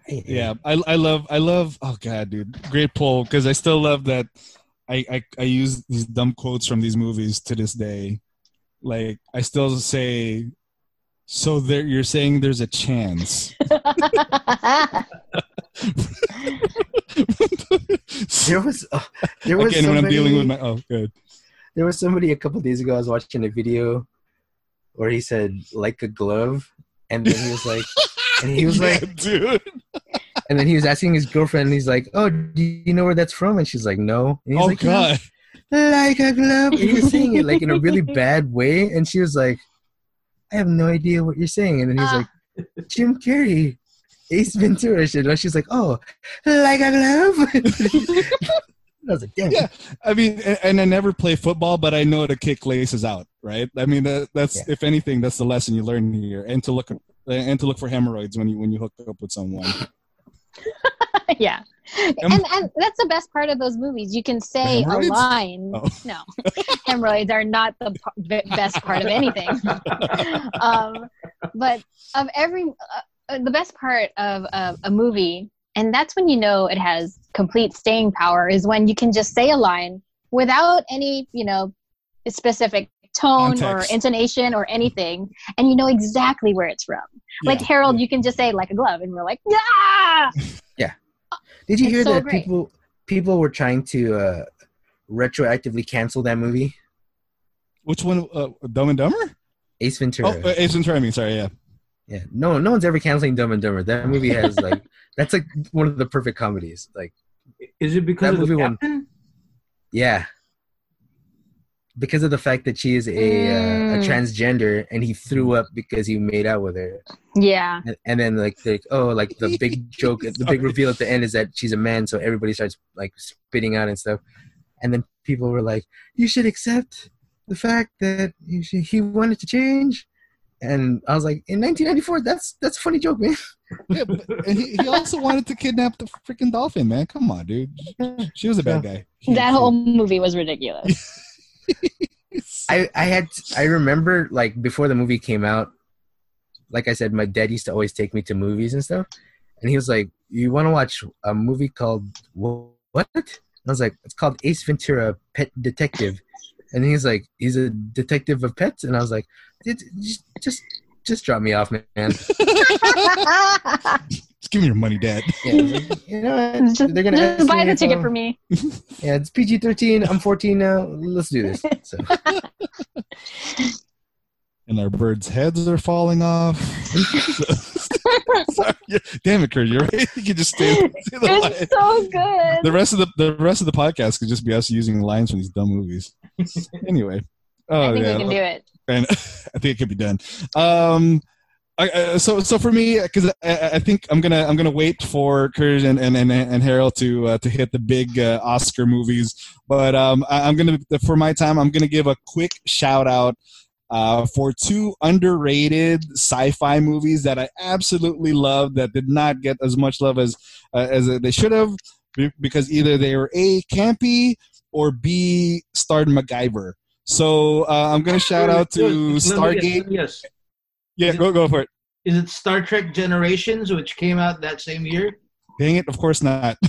yeah i i love i love oh god dude great poll because i still love that I, I i use these dumb quotes from these movies to this day like i still say so there you're saying there's a chance There was uh, there was again when i'm somebody- dealing with my oh good There was somebody a couple days ago. I was watching a video where he said like a glove, and then he was like, and he was Yeah, like, dude and then he was asking his girlfriend, and he's like, "Oh, do you know where that's from?" And she's like, "No." And he's oh like, "No." god like a glove. And he was saying it like in a really bad way, and she was like, "I have no idea what you're saying." And then he's Ah. like, "Jim Carrey, Ace Ventura." shit." And she's like, "Oh, like a glove." I was like, "Damn." Yeah. I mean, a- and I never play football, but I know to kick laces out, right? I mean, that, that's Yeah. if anything, that's the lesson you learn here, and to look and to look for hemorrhoids when you when you hook up with someone. yeah. And, and that's the best part of those movies. You can say a line. Oh. No, hemorrhoids are not the p- best part of anything. um, but of every, uh, uh, the best part of, of a movie, and that's when you know it has complete staying power, is when you can just say a line without any, you know, specific tone Context. or intonation or anything, and you know exactly where it's from. Like Yeah. Harold, you can just say like a glove, and we're like, yeah. yeah. Did you It's hear so that great. people people were trying to uh, retroactively cancel that movie, Which one? Uh, Dumb and Dumber? Ace Ventura? Oh, uh, Ace Ventura. I mean, sorry, yeah. yeah, no, no one's ever canceling Dumb and Dumber. That movie has like that's like one of the perfect comedies. Like, Is it because That of the movie won. captain? yeah, because of the fact that she is a uh, a Mm. transgender, and he threw up because he made out with her, Yeah. and, and then like the oh like the big joke, the big reveal at the end is that she's a man, so everybody starts like spitting out and stuff, and then people were like, you should accept the fact that he, he wanted to change. And I was like, in 1994, that's that's a funny joke, man. yeah but, and he, he also wanted to kidnap the freaking dolphin, man. Come on, dude. She was a bad guy. He- That whole movie was ridiculous. I I had I remember like before the movie came out, like I said, my dad used to always take me to movies and stuff, and he was like, "You want to watch a movie called wha- what?" And I was like, "It's called Ace Ventura: Pet Detective," and he's like, "He's a detective of pets," and I was like, "Just just just drop me off, man." Just give me your money, Dad. Yeah, like, you know? Just, They're gonna just buy the ticket um, for me. Yeah, it's PG thirteen. I'm fourteen now. Let's do this. So And our birds' heads are falling off. Sorry. Yeah, Damn it, Kurt, you're right. You can just stay, stay the line. It's so good. The rest of the the rest of the podcast could just be us using lines from these dumb movies. anyway. Oh I think yeah. we can do it. and I think it could be done. Um, I, so so for me, because I, I think I'm gonna I'm gonna wait for Kurt and and, and, and Harold to uh, to hit the big uh, Oscar movies, but um, I, I'm gonna for my time I'm gonna give a quick shout out. Uh, for two underrated sci-fi movies that I absolutely love that did not get as much love as uh, as they should have because either they were a campy or b starred MacGyver. So uh, I'm gonna shout out to Let me guess, Stargate. let me guess. Yeah, go go for it. Is it Star Trek Generations, which came out that same year? Dang it! Of course not.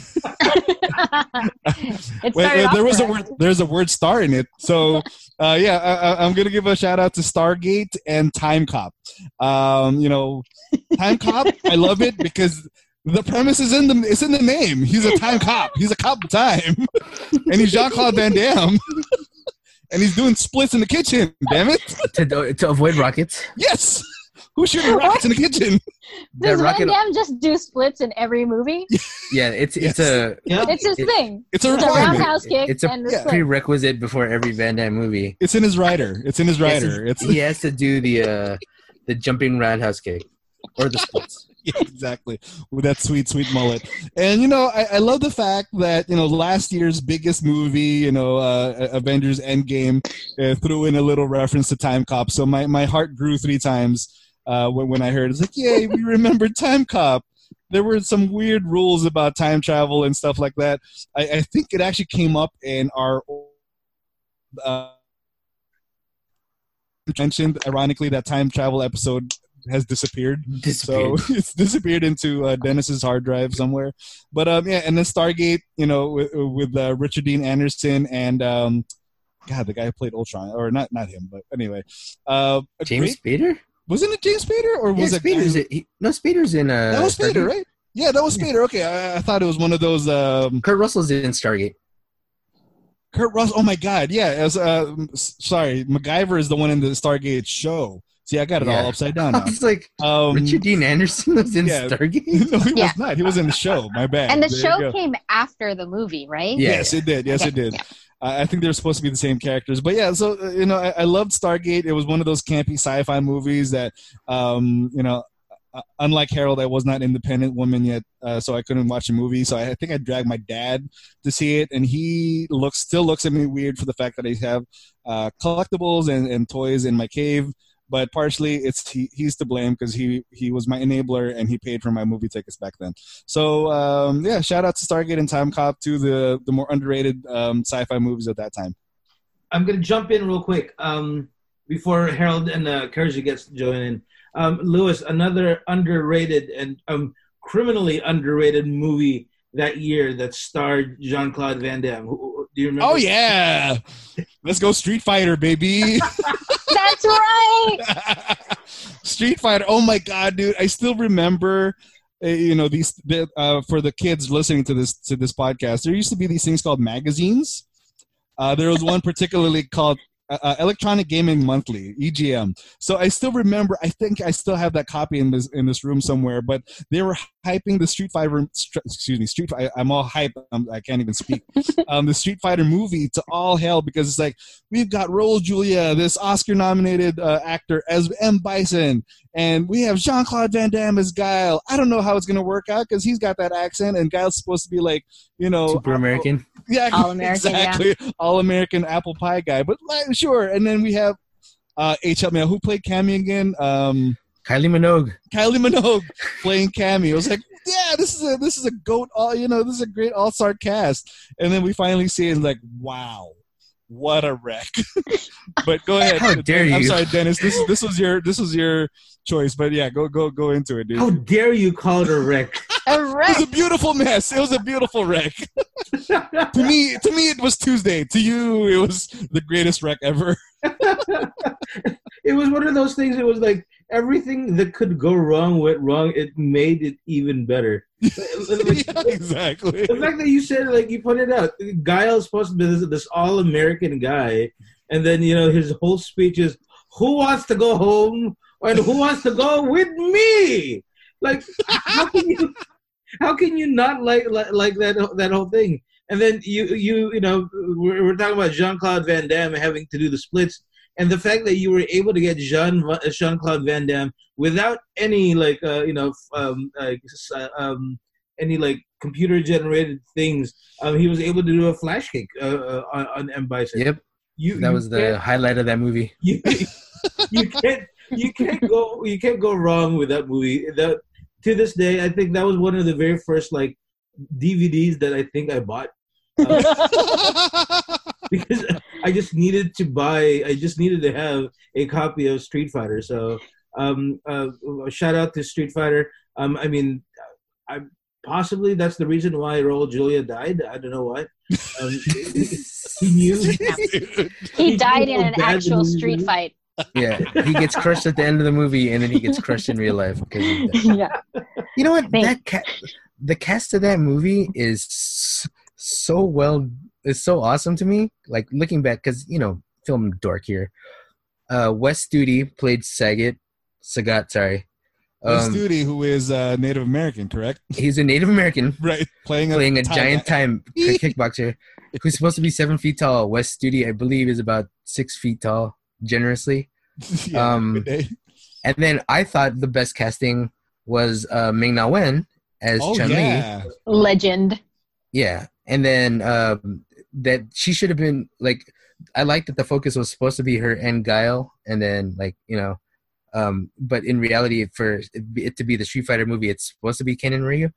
it Wait, started wait, there was a correct. word. There's a word "star" in it. So uh, yeah, I, I, I'm gonna give a shout out to Stargate and Time Cop. Um, you know, Time Cop. I love it because the premise is in the it's in the name. He's a time cop. He's a cop of time, and he's Jean Claude Van Damme. And he's doing splits in the kitchen. Damn it! to to avoid rockets, Yes. Who's shooting rockets in the kitchen? Does Van rocket. Damme just do splits in every movie? Yeah, it's it's Yes. a Yeah. It's his It- thing. It's a It's a roundhouse kick It's a and the yeah, prerequisite before every Van Damme movie. It's in his rider. It's in his He rider. It's he has to do the uh, the jumping roundhouse kick or the splits. Yeah, exactly with that sweet sweet mullet and you know I, I love the fact that you know last year's biggest movie you know uh, avengers endgame uh, threw in a little reference to time cop so my, my heart grew three times uh, when, when i heard it's like yay we remembered time cop there were some weird rules about time travel and stuff like that i, I think it actually came up in our uh, mentioned ironically that time travel episode has disappeared so it's disappeared into uh, Dennis's hard drive somewhere. But um, yeah, and then Stargate, you know, with, with uh, Richard Dean Anderson and um, God, the guy who played Ultron, or not not him, but anyway, uh, James great- Spader. Wasn't it James Spader or Yeah, was it Spader's it. He, no, Spader's in. Uh, that was Spader, Stargate. right? Yeah, that was Spader. Okay, I, I thought it was one of those. Um, Kurt Russell's in Stargate. Kurt Russell. Oh my God, yeah. As uh, sorry, MacGyver is the one in the Stargate show. See, I got it Yeah. all upside down I now. was like, Um, Richard Dean Anderson was in yeah. Stargate. no, he Yeah. was not. He was in the show. My bad. and the There show came after the movie, right? Yeah. yes, it did. Yes, Okay, it did. I think they're supposed to be the same characters, but yeah. So you know, I, I loved Stargate. It was one of those campy sci-fi movies that, um, you know, uh, unlike Harold, I was not independent woman yet, uh, so I couldn't watch a movie. So I, I think I dragged my dad to see it, and he looks still looks at me weird for the fact that I have uh, collectibles and, and toys in my cave. But partially, it's he, he's to blame because he he was my enabler and he paid for my movie tickets back then. So um, yeah, shout out to Stargate and Time Cop, two the the more underrated um, sci-fi movies at that time. I'm gonna jump in real quick um, before Harold and uh, Kersey gets to join in. Um, Lewis, another underrated and um, criminally underrated movie that year that starred Jean Claude Van Damme. Do you remember? Oh yeah, let's go Street Fighter, baby. That's right. Street Fighter. Oh my god, dude! I still remember. uh, You know these the, uh, for the kids listening to this to this podcast. There used to be these things called magazines. Uh, there was one particularly called uh, uh, Electronic Gaming Monthly (EGM). So I still remember. I think I still have that copy in this in this room somewhere. But they were hyping the Street Fighter. Excuse me, Street. Fi- I'm all hype. I'm, I can't even speak. um, the Street Fighter movie to all hell because it's like we've got Raul Julia, this Oscar-nominated uh, actor as M. Bison, and we have Jean Claude Van Damme as Guile. I don't know how it's gonna work out because he's got that accent, and Guile's supposed to be like, you know, Super American. yeah, All-American, yeah. exactly, all American apple pie guy. But like, sure, and then we have uh, H. Help me out. Who played Cammy again? Um, Kylie Minogue. Kylie Minogue playing Cammy. I was like, yeah, this is a this is a goat. All you know, this is a great all star cast. And then we finally see it, and like, wow, what a wreck. but go ahead. How dare I'm you. sorry, Dennis. This this was your this was your choice. But yeah, go go go into it, dude. How dare you call it a wreck? A wreck. It was a beautiful mess. It was a beautiful wreck. to me, to me, it was Tuesday. To you, it was the greatest wreck ever. it was one of those things. It was like everything that could go wrong went wrong. It made it even better. Like, yeah, exactly. the fact that you said like you pointed out Guile's supposed to be this, this all American guy, and then you know his whole speech is who wants to go home and who wants to go with me. Like how can you how can you not like like, like that that whole thing? And then you you you know we're, we're talking about Jean Claude Van Damme having to do the splits. And the fact that you were able to get Jean Jean Claude Van Damme without any like uh, you know um, like uh, um, any like computer generated things, um, he was able to do a flash kick uh, uh, on, on M Bison. Yep, You, that you was the highlight of that movie. you, you can't you can't go you can't go wrong with that movie. That to this day, I think that was one of the very first like DVDs that I think I bought uh, because I just needed to buy. I just needed to have a copy of Street Fighter. So um, uh, shout out to Street Fighter. Um, I mean, I possibly that's the reason why Raul Julia died. I don't know why. Um, he knew. he died in an actual street is. fight. Yeah, he gets crushed at the end of the movie, and then he gets crushed in real life. Because yeah. you know what? Thank- That ca- the cast of that movie is so well, is so awesome to me. Like looking back, because you know, film dork here. Uh, Wes Studi played Sagat. Sagat, sorry. Wes Um, Studi, who is uh, Native American, correct? he's a Native American Right, playing playing a Thai giant guy. time kickboxer who's supposed to be seven feet tall. Wes Studi, I believe, is about six feet tall, generously. yeah, um. And then I thought the best casting was uh, Ming Na Wen as Oh Chun Li. yeah, Legend. Yeah, and then um, that she should have been like. I like that the focus was supposed to be her and Guile, and then like you know, um, but in reality, for it to be the Street Fighter movie, it's supposed to be Ken and Ryu,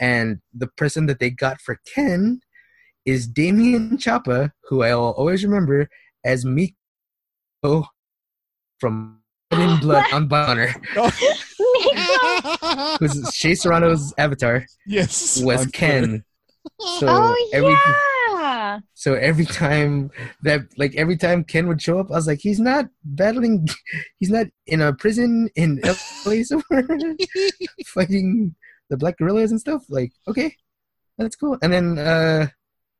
and the person that they got for Ken is Damian Chapa, who I'll always remember as Miko from in Blood on Bonner, who's Shea Serrano's avatar yes, was Ken. So oh every yeah. So every time that, like every time Ken would show up, I was like, he's not battling, he's not in a prison in LA somewhere fighting the black gorillas and stuff. Like, okay, that's cool. And then uh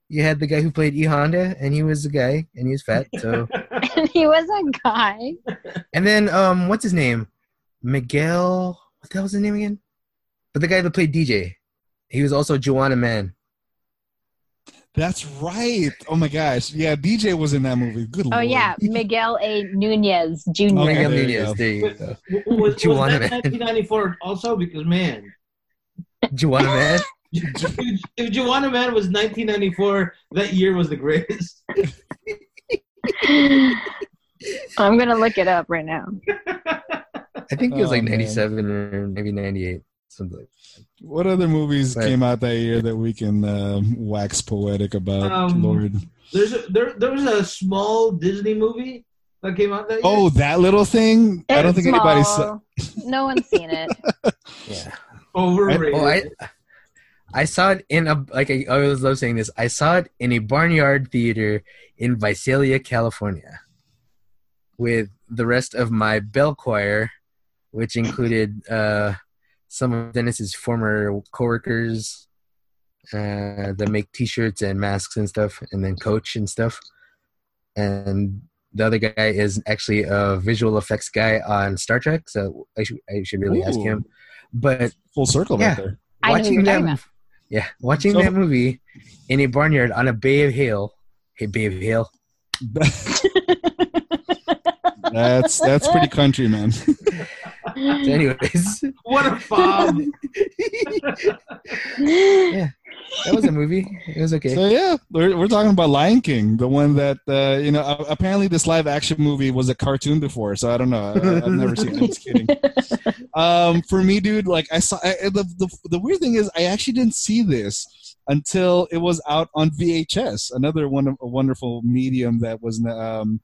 you had the guy who played E Honda, and he was a guy, and he was fat. So, And he was a guy. and then um, what's his name? Miguel. What the hell was his name again? But the guy that played Dee Jay, he was also Juwanna Mann. That's right. Oh my gosh, yeah, Dee Jay was in that movie. Good Oh lord. yeah, Miguel A. Nunez Jr. Okay, oh, Miguel there you Nunez. go. There you go. was, was Juwanna that 1994 also? Because man, Juwanna Mann. if, if Juwanna Mann was 1994, that year was the greatest. I'm gonna look it up right now. I think it was Oh, like man. 97 or maybe 98. Something like What other movies Right. came out that year that we can um, wax poetic about? Um, Lord. There's a, there there was a small Disney movie that came out that year. Oh, that little thing. I don't It's think anybody saw. No one's seen it. Yeah. overrated. Oh, I I saw it in a like I always love saying this. I saw it in a barnyard theater in Visalia, California, with the rest of my bell choir, which included uh, some of Dennis's former coworkers uh, that make T-shirts and masks and stuff, and then Coach and stuff. And the other guy is actually a visual effects guy on Star Trek, so I should I should really ask him. But Full circle Yeah. right there. I know watching that, yeah, watching So- that movie in a barnyard on a Bay of Hill. Hey, Bay of Hill. that's that's pretty country, man. So anyways, what a fob. that was a movie. It was okay. So yeah, we're, we're talking about Lion King, the one that uh, you know. Apparently, this live action movie was a cartoon before, so I don't know. I, I've never seen it. I'm just kidding. Um, for me, dude, like I saw I, the, the the weird thing is I actually didn't see this until it was out on VHS, another one of a wonderful medium that was. Um,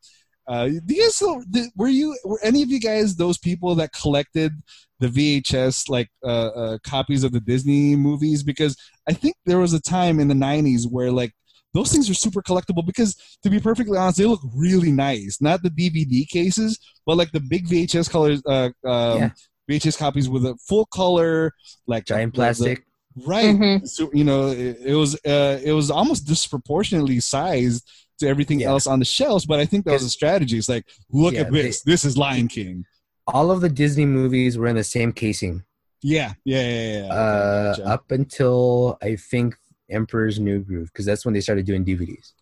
uh, do you guys still- did- were you were any of you guys those people that collected the VHS like uh, uh, copies of the Disney movies? Because I think there was a time in the '90s where like those things are super collectible because, to be perfectly honest, they look really nice. Not the DVD cases, but like the big VHS colors, uh, um, Yeah. VHS copies with a full color, like Giant the- the- plastic. right? Mhm. So you know, it, it was uh, it was almost disproportionately sized to everything Yeah. else on the shelves. But I think that was a strategy. It's like, look Yeah, at this. this is Lion King. All of the Disney movies were in the same casing. Yeah, yeah, yeah. yeah. uh, Gotcha. up until I think Emperor's New Groove, because that's when they started doing DVDs.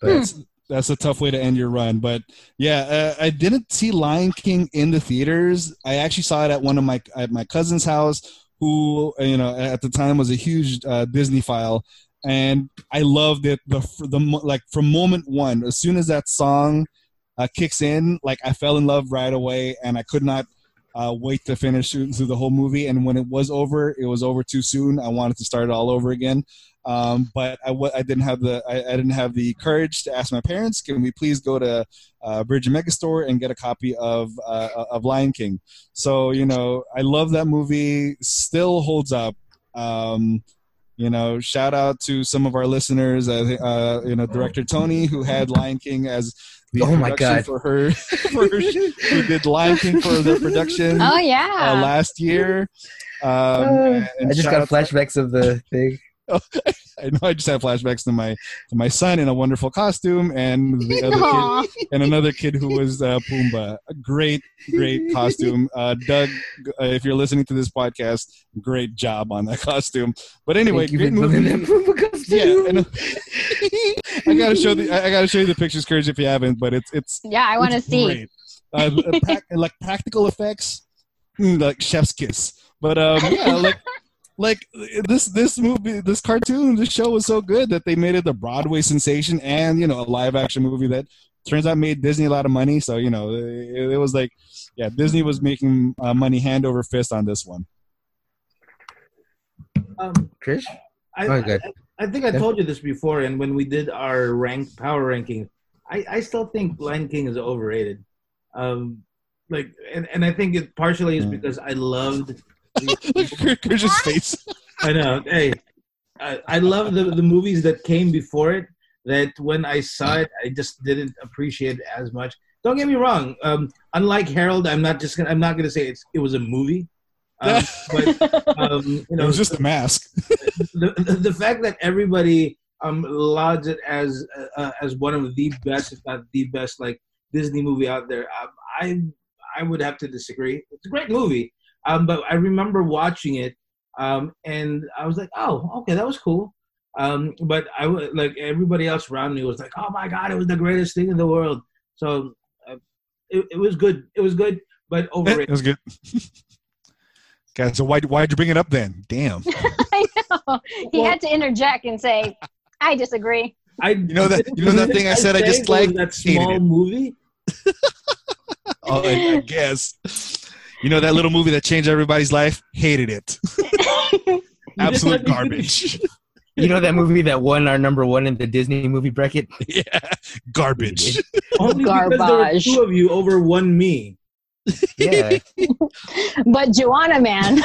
But that's that's a tough way to end your run. But yeah, uh, I didn't see Lion King in the theaters. I actually saw it at one of my at my cousin's house, who you know at the time was a huge uh, Disneyphile, and I loved it. The the like from moment one, as soon as that song uh, kicks in, like I fell in love right away, and I could not. Uh, wait to finish through the whole movie, and when it was over, it was over too soon. I wanted to start it all over again. Um, but I w- I didn't have the I, I didn't have the courage to ask my parents, can we please go to uh, Virgin Megastore and get a copy of uh, of Lion King? So you know, I love that movie. Still holds up. Um, you know, shout out to some of our listeners. Uh, uh, you know, director Tony who had Lion King as the Oh my production God. for her, for her who did Lion King for their production Oh uh, yeah. last year. Um, Uh, and I just got out to- flashbacks of the thing. I know I just had flashbacks to my to my son in a wonderful costume and the other kid and another kid who was uh, Pumbaa. A great, great costume. Uh, Doug, uh, if you're listening to this podcast, great job on that costume. But anyway, Thank great for movie. that Pumbaa costume. Yeah, and, I gotta show the I gotta show you the pictures, Courage, if you haven't. But it's it's Yeah, I want to see. Uh, uh, prac- like practical effects, mm, like chef's kiss. But um, yeah, like like this this movie, this cartoon, this show was so good that they made it a Broadway sensation and you know a live action movie that turns out made Disney a lot of money. So you know it, it was like yeah, Disney was making uh, money hand over fist on this one. Um, Trish? I, Oh. I, I think I told you this before, and when we did our rank power ranking, I, I still think Lion King is overrated. Um, like, and, and I think it partially is because I loved. Look at Courage's face. I know. Hey, I, I love the the movies that came before it. That when I saw it, I just didn't appreciate it as much. Don't get me wrong. Um, unlike Harold, I'm not just gonna. I'm not gonna say it's it was a movie. Um, but um, you It was just a mask. the, the, the fact that everybody um lauds it as uh, as one of the best, if not the best, like Disney movie out there, um, I I would have to disagree. It's a great movie, um, but I remember watching it, um, and I was like, oh, okay, that was cool. Um, but I would like everybody else around me was like, oh my god, it was the greatest thing in the world. So uh, it, it was good. It was good, but it was good. Okay, so why why'd you bring it up then? Damn. I know. He Well- had to interject and say, "I disagree." I You know that you know that thing I said I just like that small movie. Oh, I, I guess. You know that little movie that changed everybody's life? Hated it. Absolute garbage. You know that movie that won our number one in the Disney movie bracket? yeah, oh, garbage. Only because there were Garbage. two of you over one me. Yeah. but Juwanna Mann,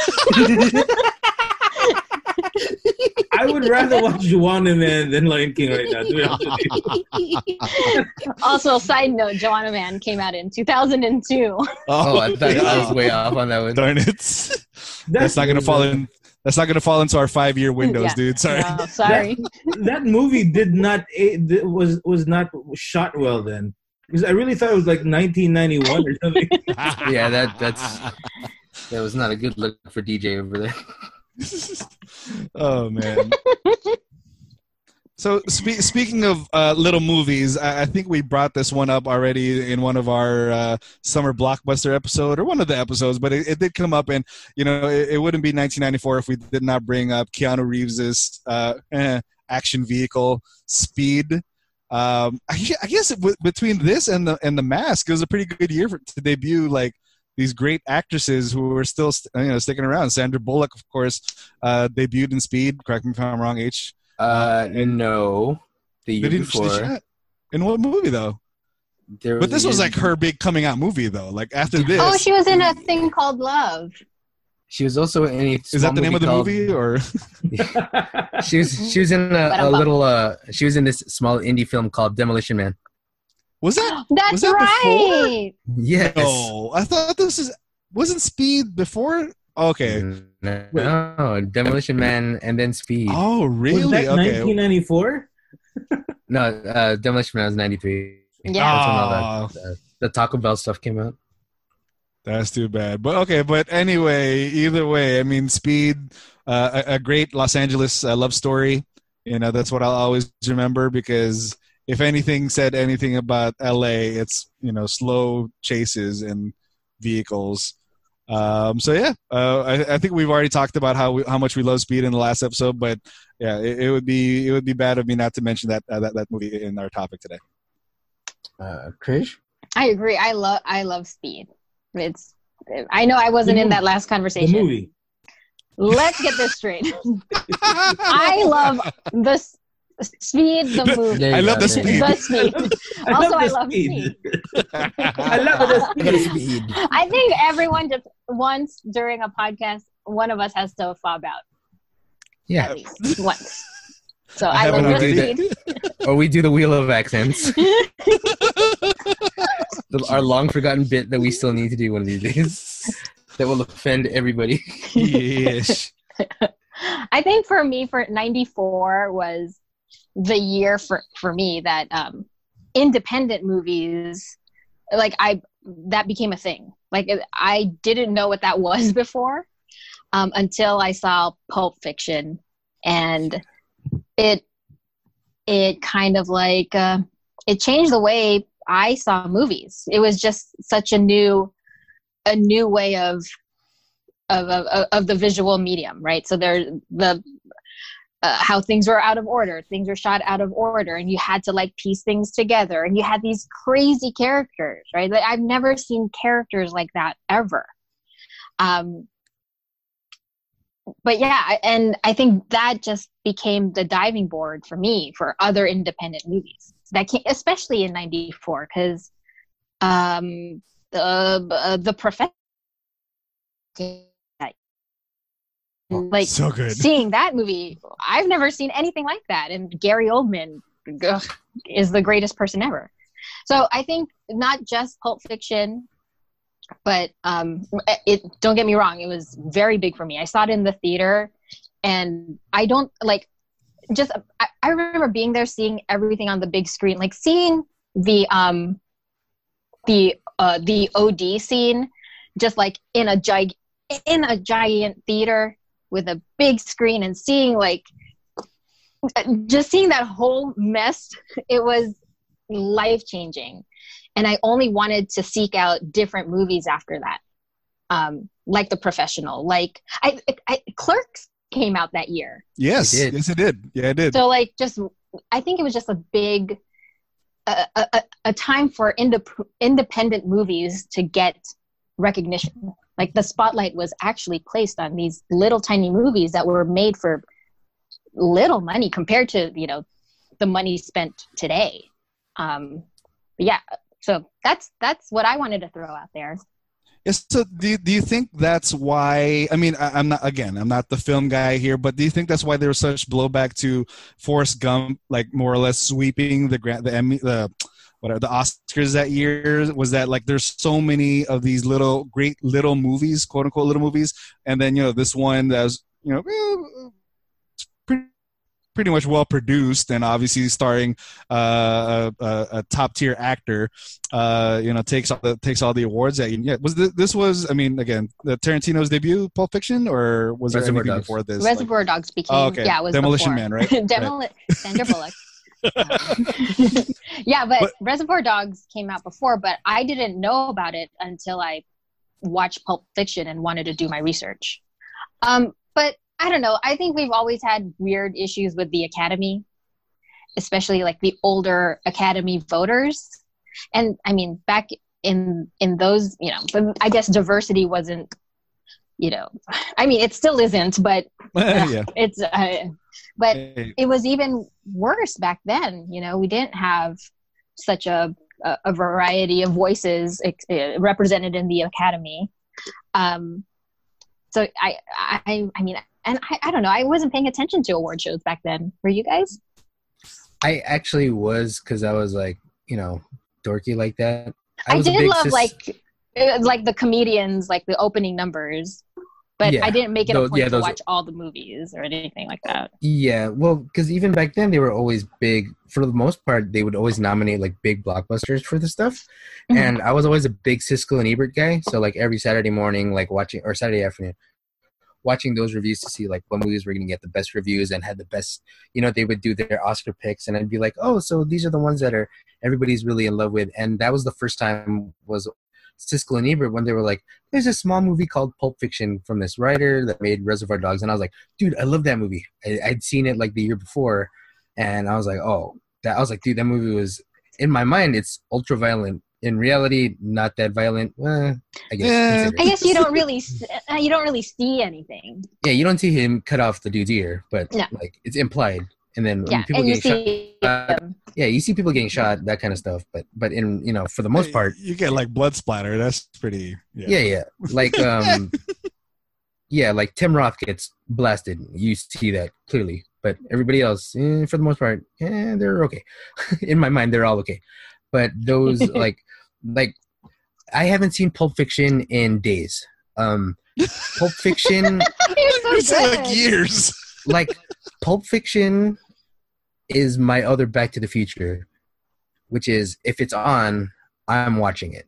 I would rather watch Juwanna Mann than Lion King right now. To be honest with you. also side note, Juwanna Mann came out in 2002. oh, I thought I was way off on that one. Darn it. That's not gonna fall in. That's not gonna fall into our five-year windows, Yeah. dude. Sorry. Sorry. That movie did not it was was not shot well then because I really thought it was like 1991 or something. Yeah, that- that's- That was not a good look for Dee Jay over there. oh man. So spe- speaking of uh, little movies, I-, I think we brought this one up already in one of our uh, summer blockbuster episode or one of the episodes, but it, it did come up, and you know it, it wouldn't be 1994 if we did not bring up Keanu Reeves's uh, eh, action vehicle Speed. Um, I, I guess w- between this and the and the Mask, it was a pretty good year for, to debut like these great actresses who were still st- you know sticking around. Sandra Bullock, of course, uh, debuted in Speed. Correct me if I'm wrong. H. Uh, no. The year They didn't- before. did she? In what movie though? There But this a was like her big coming out movie though. Like after this, Oh, she was in a thing called Love. She was also in a Is that the name of the called- movie or? She was she was in a, a little uh she was in this small indie film called Demolition Man. Was that? That's Was that before? right. Yes. No, I thought this is wasn't Speed before. Okay. No, no, Demolition Man and then Speed. Oh, really? Was really? that Okay. 1994? No, uh, Demolition Man was '93. Yeah. That's when all Oh, the, the, the Taco Bell stuff came out. that's too bad. But okay. But anyway, either way, I mean, Speed, uh, a, a great Los Angeles uh, love story. You know, that's what I'll always remember because if anything said anything about LA, it's you know slow chases and vehicles. Um, so yeah, uh, I, I think we've already talked about how we, how much we love Speed in the last episode, but yeah, it, it would be it would be bad of me not to mention that uh, that that movie in our topic today. Uh, Krish? I agree. I love I love Speed. It's I know I wasn't in that last The conversation. movie. Let's get this straight. I love the s- Speed the movie. I love the there. Speed. The Speed. Also, I the love speed. speed. I love the I speed. Speed. I think everyone just once during a podcast, one of us has to fob out Yeah. at least once. So I I, love the already. Speed. Or we do the Wheel of Accents. The- our long forgotten bit that we still need to do one of these days. that will offend everybody. yes. I think for me, for '94 was the year for for me that um, independent movies, like I that became a thing. Like I didn't know what that was before um, until I saw Pulp Fiction, and it it kind of like uh, it changed the way I saw movies. It was just such a new a new way of of of, of the visual medium, right? So there the uh, how things were out of order, things were shot out of order, and you had to like piece things together, and you had these crazy characters, right? Like I've never seen characters like that ever. Um, but yeah, and I think that just became the diving board for me for other independent movies that came, especially in '94, because um, the uh, the professor like so good. seeing that movie i've never seen anything like that. And gary oldman ugh, is the greatest person ever. So i think not just pulp fiction but um it don't get me wrong it was very big for me. I saw it in the theater and i don't like just I, I remember being there seeing everything on the big screen like seeing the um the uh the od scene just like in a gig in a giant theater with a big screen and seeing like just seeing that whole mess it was life changing and i only wanted to seek out different movies after that um like the professional like i, I clerks came out that year Yes, It did. yes, it did. Yeah, it did. so like just i think it was just a big a, a, a- a time for indep- independent movies to get recognition like the spotlight was actually placed on these little tiny movies that were made for little money compared to you know the money spent today um yeah so that's that's what i wanted to throw out there Yes. So, do do you think that's why? I mean, I, I'm not again. I'm not the film guy here, but do you think that's why there was such blowback to Forrest Gump, like more or less sweeping the grant, the Emmy, the whatever the Oscars that year? Was that like there's so many of these little great little movies, quote unquote little movies, and then you know this one that was you know eh, pretty pretty much well produced and obviously starring uh, a, a, a top tier actor uh, you know takes all the takes all the awards that you yeah was this, this was I mean again the Tarantino's debut Pulp Fiction or was there Reservoir anything Dogs. before this Reservoir Like- reservoir dogs became Oh, okay. yeah it was Demolition before. Man, right? Demoli- Sandra Bullock. Yeah, but, But- Reservoir Dogs came out before, but I didn't know about it until I watched Pulp Fiction and wanted to do my research. Um, but I don't know. I think we've always had weird issues with the Academy, especially like the older Academy voters. And I mean, back in in those, you know, I guess diversity wasn't, you know, I mean, it still isn't, but yeah it's. Uh, but Hey, it was even worse back then. You know, we didn't have such a a, a variety of voices uh, represented in the academy. Um, so I, I, I mean, and I, I don't know. I wasn't paying attention to award shows back then. Were you guys? I actually was because I was like, you know, dorky like that. I, was a did love sis- like, uh, like the comedians, like the opening numbers, but Yeah. I didn't make it Those- a point yeah, to watch all the movies or anything like that. Yeah, well, because even back then they were always big. For the most part, they would always nominate like big blockbusters for the stuff. Mhm. And I was always a big Siskel and Ebert guy. So like every Saturday morning, like watching or Saturday afternoon, watching those reviews to see like what movies were going to get the best reviews and had the best. You know, they would do their Oscar picks, and I'd be like, oh, so these are the ones that are everybody's really in love with. And that was the first time was Siskel and Ebert when they were like, there's a small movie called Pulp Fiction from this writer that made Reservoir Dogs, and I was like, dude, I love that movie. I, I'd seen it like the year before, and I was like, oh, that I was like, dude, that movie was in my mind. It's ultra violent. In reality, not that violent. Eh, I guess. Yeah. I guess you don't really, uh, you don't really see anything. Yeah, you don't see him cut off the dude's ear, but No. like it's implied. And then Yeah, people and you getting see shot, them. yeah, you see people getting shot, that kind of stuff. But but in you know, for the most part, you get like blood splatter. That's pretty. Yeah. yeah, yeah, like um, yeah, like Tim Roth gets blasted. You see that clearly, but everybody else, eh, for the most part, eh, they're okay. in my mind, they're all okay. But those like like I haven't seen Pulp Fiction in days. Um, Pulp Fiction. You're so You good. like years. Like Pulp Fiction is my other Back to the Future, which is if it's on, I'm watching it.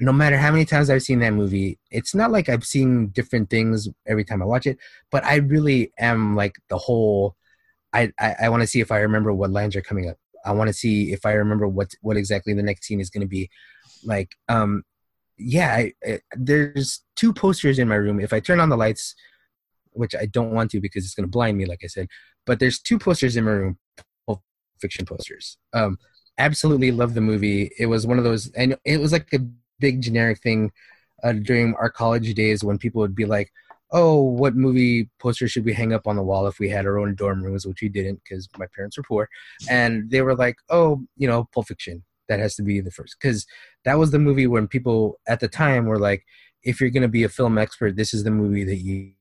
No matter how many times I've seen that movie, it's not like I've seen different things every time I watch it, but I really am like the whole. I I, I want to see if I remember what lines are coming up. I want to see if I remember what what exactly the next scene is going to be. Like, um, yeah, I, I, there's two posters in my room. If I turn on the lights, which I don't want to because it's going to blind me, like I said. But there's two posters in my room, Pulp Fiction posters. Um, absolutely love the movie. It was one of those, and it was like a big generic thing uh, during our college days when people would be like, "Oh, what movie poster should we hang up on the wall if we had our own dorm rooms?" Which we didn't because my parents were poor, and they were like, "Oh, you know, Pulp Fiction. That has to be the first because that was the movie when people at the time were like." If you're going to be a film expert, this is the movie that you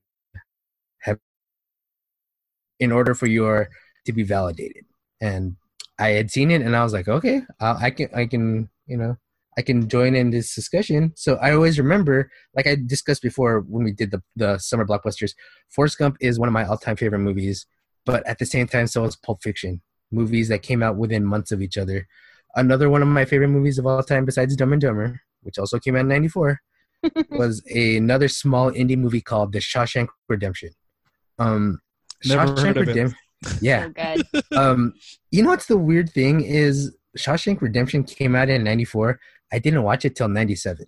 in order for your to be validated. And I had seen it, and I was like, okay, I, I can, I can, you know, I can join in this discussion. So I always remember, like I discussed before when we did the the summer blockbusters, Forrest Gump is one of my all time favorite movies. But at the same time, so is Pulp Fiction, movies that came out within months of each other. Another one of my favorite movies of all time, besides Dumb and Dumber, which also came out in '94, was another small indie movie called The Shawshank Redemption. Um, Never heard of it. Redemption. Yeah. So good. um, you know what's the weird thing is Shawshank Redemption came out in '94. I didn't watch it till '97,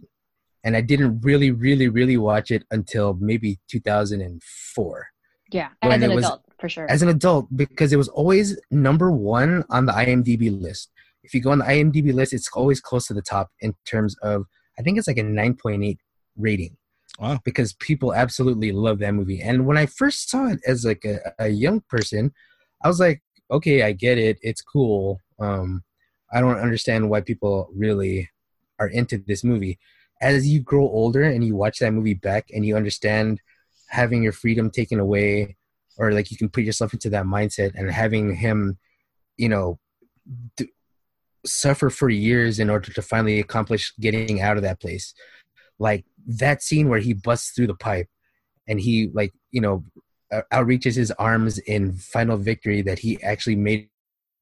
and I didn't really, really, really watch it until maybe 2004 Yeah, When as an it was- adult, for sure. as an adult because it was always number one on the IMDb list. If you go on the IMDb list, it's always close to the top in terms of I think it's like a 9.8 rating Wow. because people absolutely love that movie. And when I first saw it as like a, a young person, I was like, okay, I get it. It's cool. Um, I don't understand why people really are into this movie. As you grow older and you watch that movie back and you understand having your freedom taken away or like you can put yourself into that mindset and having him, you know, d- suffer for years in order to finally accomplish getting out of that place. Like that scene where he busts through the pipe and he like, you know, outreaches his arms in final victory that he actually made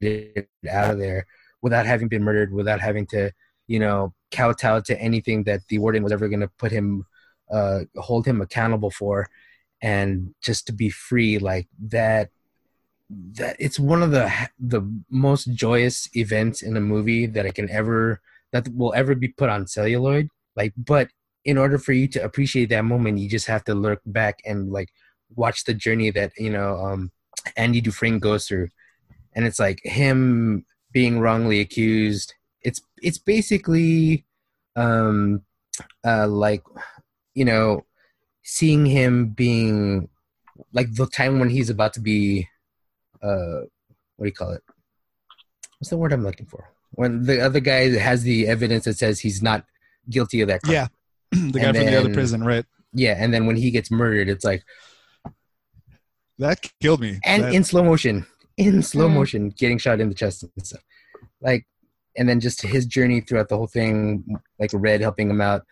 it out of there without having been murdered, without having to, you know, kowtow to anything that the warden was ever going to put him, uh, hold him accountable for, and just to be free like that. That it's one of the the most joyous events in a movie that I can ever that will ever be put on celluloid. Like, but in order for you to appreciate that moment, you just have to look back and like watch the journey that you know um, Andy Dufresne goes through, and it's like him being wrongly accused. It's it's basically um, uh, like you know seeing him being like the time when he's about to be uh, what do you call it? What's the word I'm looking for? When the other guy has the evidence that says he's not guilty of that crime. Yeah. the guy And from the other prison, right? yeah, and then when he gets murdered, it's like That killed me. and That- in slow motion, in slow Mm. motion, getting shot in the chest and stuff. Like, and then just his journey throughout the whole thing, like Red helping him out,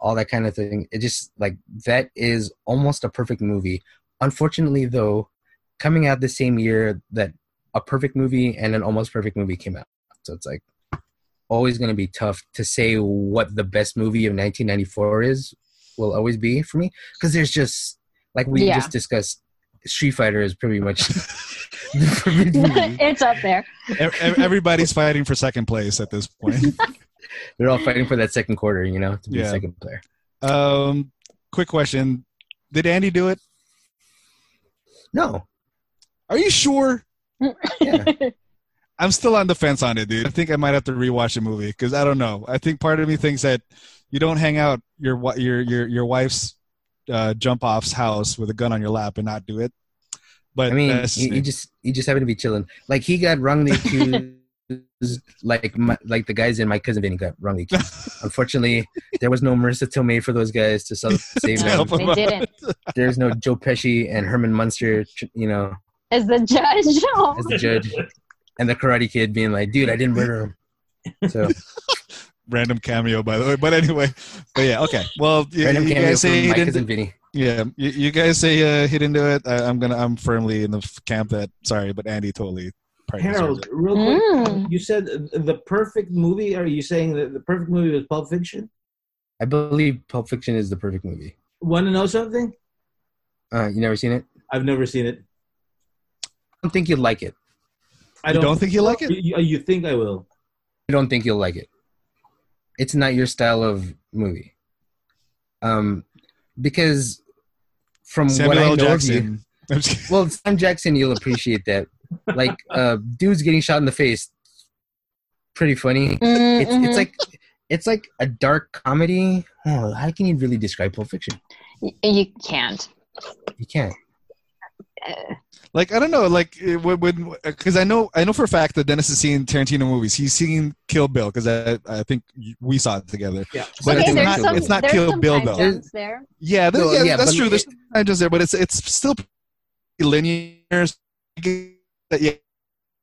all that kind of thing. It just like that is almost a perfect movie. Unfortunately, though, coming out the same year that a perfect movie and an almost perfect movie came out, so it's like always going to be tough to say what the best movie of 1994 is. Will always be for me because there's just like we Yeah. just discussed. Street Fighter is pretty much the movie. it's up there. ev- ev- everybody's fighting for second place at this point. They're all fighting for that second quarter, you know, to be Yeah. second player. Um, quick question: Did Andy do it? No, Are you sure? yeah, I'm still on the fence on it, dude. I think I might have to rewatch the movie because I don't know. I think part of me thinks that you don't hang out your your your your wife's uh, jump off's house with a gun on your lap and not do it. But I mean, you, you just you just happen to be chilling. Like he got wrongly accused. like my, like the guys in my cousin Vinny got wrongly accused. Unfortunately, there was no Marisa Tomei for those guys to save To them. help they didn't. There's no Joe Pesci and Herman Munster, you know, As the judge. As the judge, and the Karate Kid being like, "Dude, I didn't murder him." So random cameo, by the way. But anyway, but yeah, okay. Well, you, random you guys say from he my didn't. Vinny. Yeah, you, you guys say uh, he didn't do it. I, I'm gonna. I'm firmly in the camp that sorry, but Andy totally. Harold, real quick, Mm. you said the perfect movie. Are you saying that the perfect movie was Pulp Fiction? I believe Pulp Fiction is the perfect movie. Want to know something? Uh, you never seen it? I've never seen it. I don't think you'd like it. I You don't think you'll like it? You, you think I will? I don't think you'll like it. It's not your style of movie. Um, because from Samuel what I L. know of you, I'm just well, Sam Jackson, you'll appreciate that. Like, uh, dudes getting shot in the face, pretty funny. Mm, It's it's like it's like a dark comedy. Oh, how can you really describe Pulp Fiction? You can't. You can't. Like I don't know, like eh, it would because I know I know for a fact that Dennis has seen Tarantino movies. He's seen Kill Bill because I I think we saw it together. Yeah. But okay, it's not some, it's not Kill some Bill though. there. Yeah, that, No, yeah, yeah, that's true. it- There's not just there, but it's it's still linear. Yeah,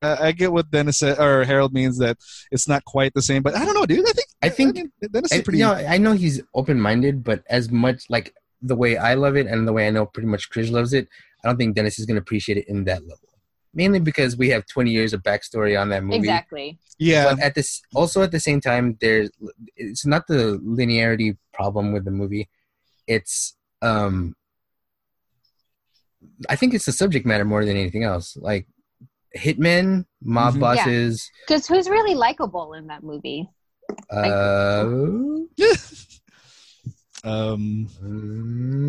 I get what Dennis said, or Harold means that it's not quite the same. But I don't know, dude. I think I think- mean, Dennis I, is pretty. you know, I know he's open minded, but as much like the way I love it and the way I know pretty much Chris loves it, I don't think Dennis is going to appreciate it in that level. Mainly because we have 20 years of backstory on that movie. Exactly. yeah, But at this, also at the same time, there's it's not the linearity problem with the movie. It's um, I think it's the subject matter more than anything else. Like hitmen, mob Mhm. Bosses. Because who's really likable in that movie? Uh, um,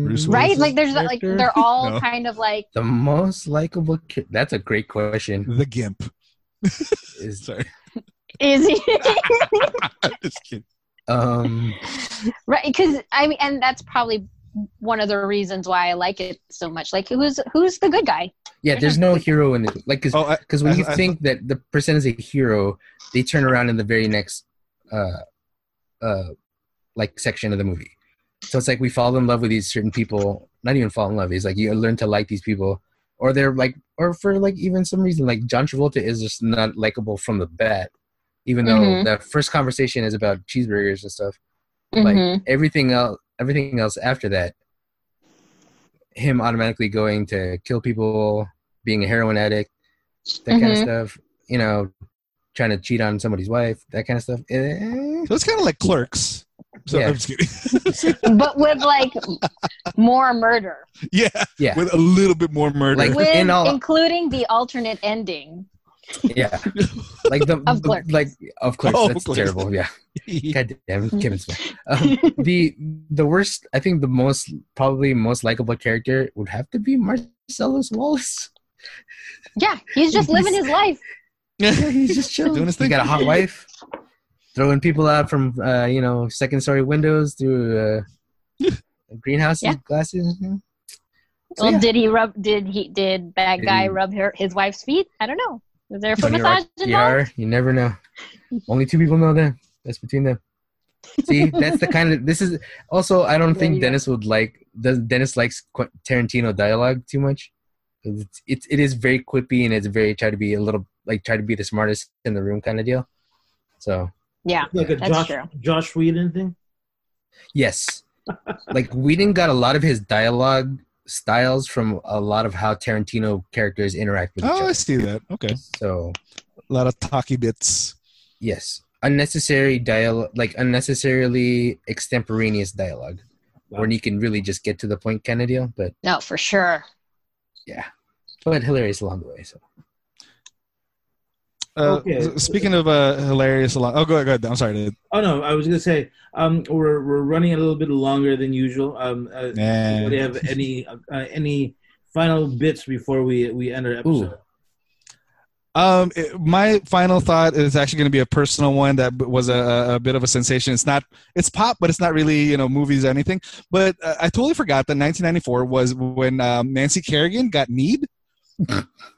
Bruce Right? Like there's that, like they're all No. kind of like the most likable. Ki- That's a great question. the Gimp. Is Sorry, is he just kidding. um right? Because I mean, and that's probably one of the reasons why I like it so much. Like who's who's the good guy? yeah. There's no hero in it. Like because Oh, because when I- you I- think that the person is a hero, they turn around in the very next uh uh like section of the movie. So it's like we fall in love with these certain people. Not even fall in love. It's like you learn to like these people, or they're like, or for like even some reason, like John Travolta is just not likable from the bat. Even though Mhm. the first conversation is about cheeseburgers and stuff, like Mhm. everything else, everything else after that, him automatically going to kill people, being a heroin addict, that kind of stuff. You know, trying to cheat on somebody's wife, that kind of stuff. Eh, So it's kind of like Clerks. So Yeah. I'm just kidding. but with like more murder, yeah, Yeah. with a little bit more murder. Like- with In all- including the alternate ending. yeah, like the Of the- Clerks. like of course Oh, that's Clerks. terrible. Yeah, God damn, Kevin Smith. Um, the the worst, I think, the most probably most likable character would have to be Marcellus Wallace. Yeah, he's just living his life. Yeah, he's just chilling. Doing his he thing. got a hot wife, throwing people out from uh, you know second story windows through uh, greenhouses, Yeah. glasses. yeah. So, Well, yeah. did he rub? Did he? Did bad Did guy he- rub her, his wife's feet? I don't know. Was there a foot massage Rock, involved? PR, you never know. Only two people know that. That's between them. See, that's the kind of this is also I don't There think you go. Dennis would like does Dennis likes Qu- Tarantino dialogue too much. It's, it's it is very quippy and it's very try to be a little like try to be the smartest in the room kind of deal. So Yeah, Like a That's Joss, true. Joss Whedon thing. yes, like Whedon got a lot of his dialogue styles from a lot of how Tarantino characters interact with each Oh, I see that. Okay, So a lot of talky bits. yes, unnecessary dialogue, like unnecessarily extemporaneous dialogue, when you can really just get to the point kind of deal. But no, for sure. yeah, but hilarious along the way. So Uh, Okay. s- Speaking of uh, hilarious, a lot. Oh, go ahead. Go ahead. I'm sorry. dude. Oh no, I was gonna say um, we're we're running a little bit longer than usual. Um, uh, Nah. do you have any uh, any final bits before we we end our episode? Um, it- my final thought is actually going to be a personal one that was a, a bit of a sensation. It's not, it's pop, but it's not really, you know, movies or anything. But uh, I totally forgot that 1994 was when um, Nancy Kerrigan got kneed.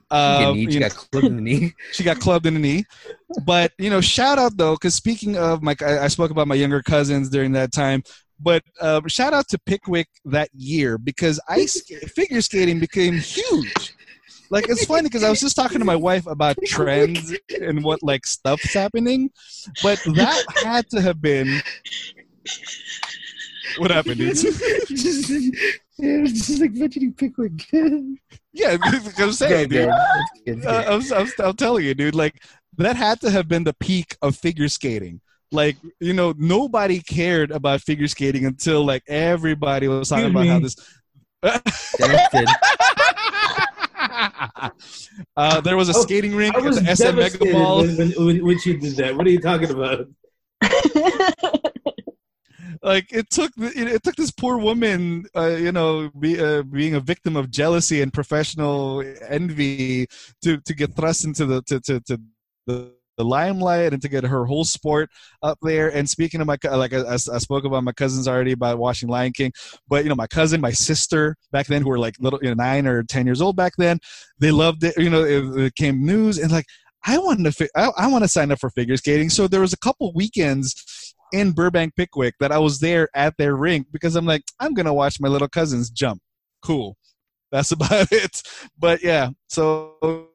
Uh, knee, she know, got clubbed in the knee. she got clubbed in the knee. But you know, shout out though, because speaking of my, I, I spoke about my younger cousins during that time. But uh, shout out to Pickwick that year because ice figure skating became huge. Like it's funny because I was just talking to my wife about trends and what like stuff's happening, but that had to have been. What happened, dude? Just, yeah, it's just like mentioning Pickwick. yeah, I'm saying, dude. That's good, that's Uh. I'm, I'm, I'm telling you, dude. Like that had to have been the peak of figure skating. Like you know, nobody cared about figure skating until like everybody was talking Excuse about how this. Dennis uh, there was a Oh, skating rink I at was the SM Mega Ball. when, when, when, when she did that. What are you talking about? Like it took it, took this poor woman, uh, you know, be, uh, being a victim of jealousy and professional envy to to get thrust into the to to, to the the limelight and to get her whole sport up there. And speaking of my, like I, I spoke about my cousins already about watching Lion King, but you know, my cousin, my sister back then, who were like little, you know, nine or ten years old back then, they loved it. You know, it, it came news and like I wanted to, I, I want to sign up for figure skating. So there was a couple weekends in Burbank Pickwick that I was there at their rink because I'm like, I'm gonna watch my little cousins jump. Cool. That's about it. But yeah, so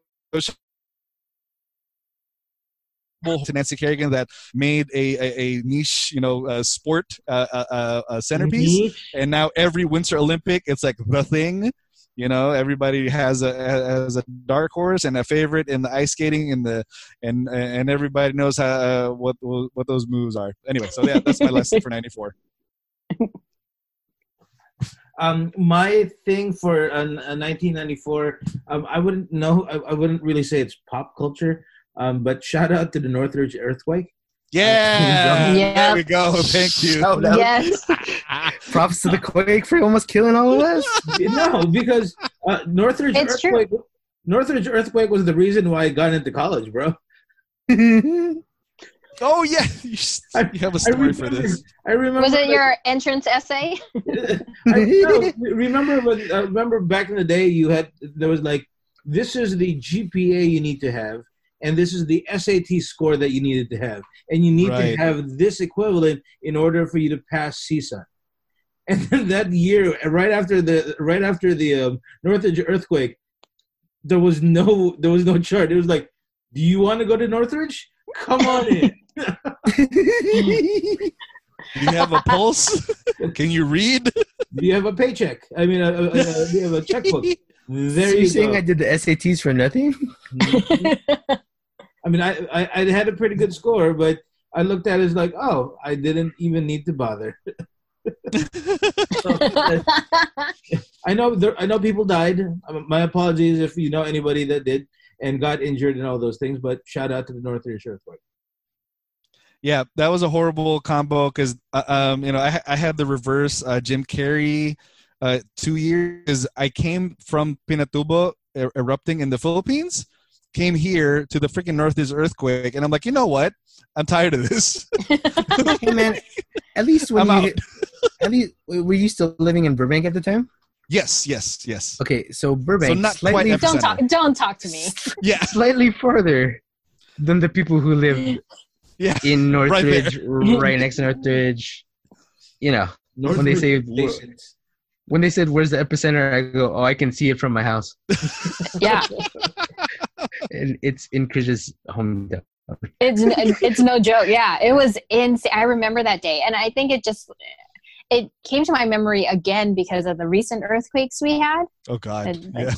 to Nancy Kerrigan that made a, a, a niche, you know, uh, sport uh, uh, uh, centerpiece, Niche? and now every Winter Olympic, it's like the thing. You know, everybody has a has a dark horse and a favorite in the ice skating and the and and everybody knows how uh, what what those moves are. Anyway, so yeah, that's my lesson for '94. Um, my thing for uh, 1994, um, I wouldn't know. I, I wouldn't really say it's pop culture. Um, but shout out to the Northridge earthquake. Yeah, Yeah. there we go. Thank you. Shout out. yes. Props to the Quake for almost killing all of us. no, because uh, Northridge It's true. earthquake. Northridge earthquake was the reason why I got into college, bro. Oh yeah, you, s- I- you have a story for this. I remember. Was it like- your entrance essay? I no, remember when I remember back in the day you had there was like this is the GPA you need to have and this is the SAT score that you needed to have and you need Right. to have this equivalent in order for you to pass CSUN. And then that year right after the right after the um, Northridge earthquake there was no there was no chart. It was like do you want to go to Northridge? Come on in. Do you have a pulse? Can you read? Do you have a paycheck? I mean, a, a, a, do you have a checkbook? There so you you're saying. I did the SATs for nothing? I mean, I, I I had a pretty good score, but I looked at it as like, oh, I didn't even need to bother. I know there, I know people died. Um, My apologies if you know anybody that did and got injured and all those things. But shout out to the Northridge earthquake. Yeah, that was a horrible combo because uh, um, you know I, I had the reverse uh, Jim Carrey uh, two years. I came from Pinatubo er- erupting in the Philippines, came here to the freaking Northeast earthquake, and I'm like, you know what? I'm tired of this. hey man, at least when I'm you out. at least were you still living in Burbank at the time? yes, yes, yes. Okay, so Burbank So not slightly quite don't talk. Don't talk to me. Yeah, slightly further than the people who live Yeah, in. Northridge, right, next to Northridge. You know, When they say Northridge when they said where's the epicenter, I go, oh, I can see it from my house. Yeah, And it's in Chris's hometown. it's it's no joke. Yeah, it was insane. I remember that day, and I think it just it came to my memory again because of the recent earthquakes we had. Oh God. And- Yeah.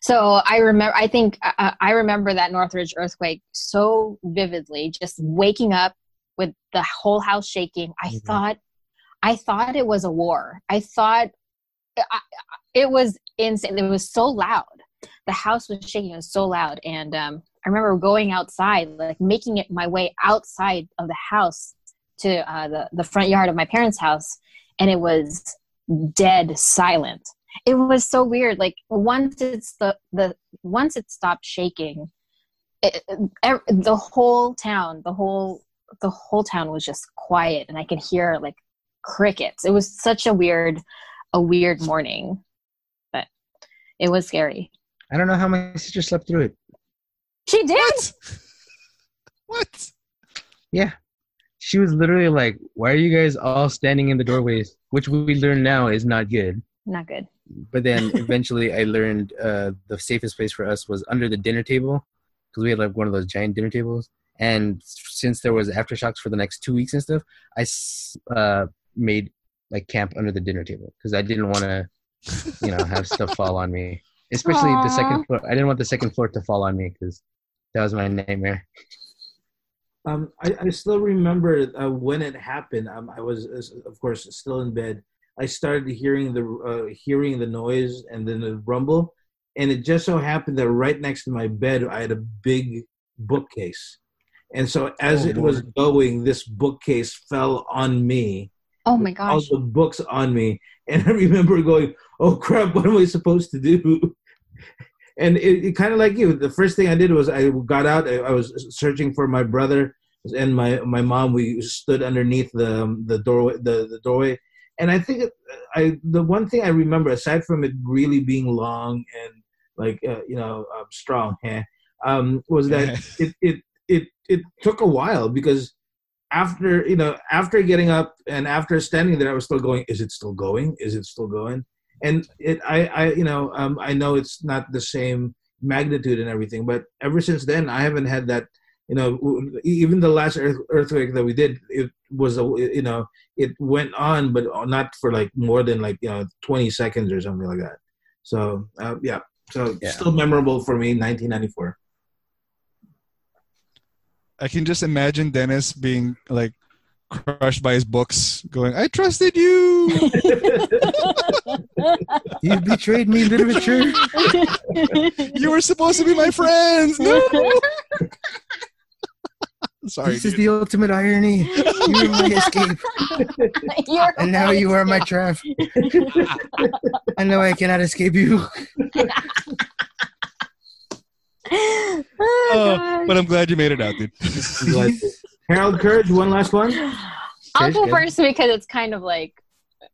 So I remember. I think uh, I remember that Northridge earthquake so vividly. Just waking up with the whole house shaking. I Mhm. thought, I thought it was a war. I thought I, I- it was insane. It was so loud. The house was shaking. It was so loud, and um, I remember going outside, like making it my way outside of the house to uh, the the front yard of my parents' house, and it was dead silent. It was so weird like once it's the the once it stopped shaking it, ev- the whole town the whole the whole town was just quiet and i could hear like crickets. It was such a weird a weird morning but it was scary I don't know how my sister slept through it. she did What? what? Yeah. She was literally like, Why are you guys all standing in the doorways? Which we learn now is not good. not good But then eventually I learned uh, the safest place for us was under the dinner table because we had like one of those giant dinner tables. And since there was aftershocks for the next two weeks and stuff, I uh, made like camp under the dinner table because I didn't want to, you know, have stuff fall on me. Especially the second floor. I didn't want the second floor to fall on me because that was my nightmare. Um, I, I still remember uh, when it happened. Um, I was, uh, of course, still in bed. I started hearing the uh, hearing the noise and then the rumble, and it just so happened that right next to my bed I had a big bookcase, and so as Oh, it was going, this bookcase fell on me. oh my gosh! all the books on me, and I remember going, "Oh crap! What am I supposed to do?" And it, it kind of like you. The first thing I did was I got out. I, I was searching for my brother and my my mom. We stood underneath the um, the doorway the, the doorway, and I think I the one thing I remember aside from it really being long and like uh, you know um, strong, eh, um, was that it it it it took a while because after you know after getting up and after standing there i was still going is it still going is it still going and it i i you know um i know it's not the same magnitude and everything but ever since then i haven't had that you know even the last earth, earthquake that we did it was a you know it went on but not for like more than like you know 20 seconds or something like that. So uh, yeah. So Yeah. still memorable for me 1994 I can just imagine Dennis being like crushed by his books, going, "I trusted you." You betrayed me, literature. you were supposed to be my friends. No. Sorry. this is the ultimate irony. You were my escape, You're and now you are my trap. I know I cannot escape you. oh, Oh, but I'm glad you made it out, dude. Like, Harold Courage, one last one. I'll go first because it's kind of like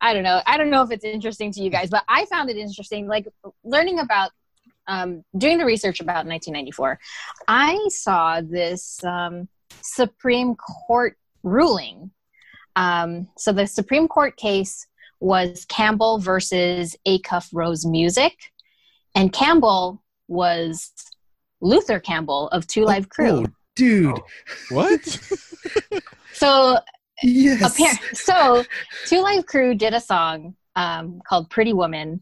I don't know. I don't know if it's interesting to you guys, but I found it interesting. Like learning about um, doing the research about 1994, I saw this um, Supreme Court ruling. Um, so the Supreme Court case was Campbell versus Acuff Rose Music, and Campbell was Luther Campbell of Two Live Crew. Oh, dude. What? So Yes. Appar- so two live crew did a song um, called pretty woman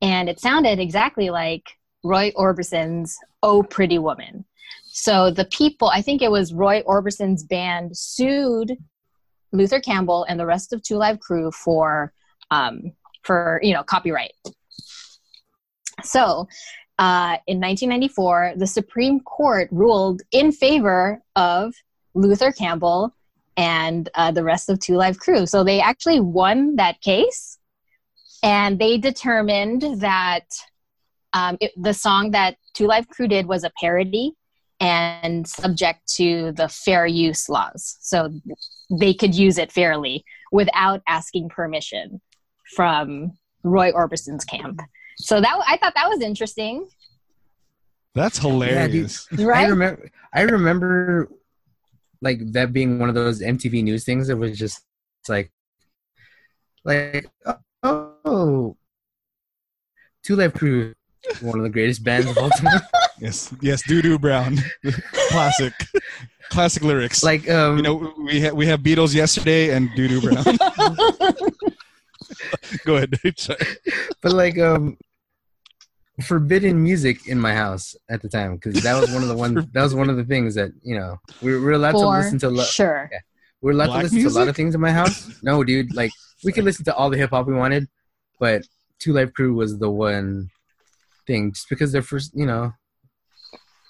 and it sounded exactly like roy orbison's oh pretty woman so the people i think it was roy orbison's band sued luther campbell and the rest of two live crew for um, for you know copyright so uh, in 1994 the supreme court ruled in favor of luther campbell and uh, the rest of Two Live Crew. So they actually won that case, and they determined that um, it, the song that Two Live Crew did was a parody and subject to the fair use laws. So they could use it fairly without asking permission from Roy Orbison's camp. So that I thought that was interesting, That's hilarious. I right? remember. I remember, like that being one of those MTV News things. It was just like, like, oh, oh also Two Live Crew, one of the greatest bands of all time. Yes, yes, Doo Doo Brown, classic, classic lyrics. like um, you know, we ha- we have Beatles yesterday and Doo Doo Brown. Go ahead. But like um forbidden music in my house at the time because that was one of the one that was one of the things that you know we were, we were allowed to listen to lo- sure. we are allowed Black to listen to a lot of things in my house no dude like we could listen to all the hip-hop we wanted but two live crew was the one thing just because they're first you know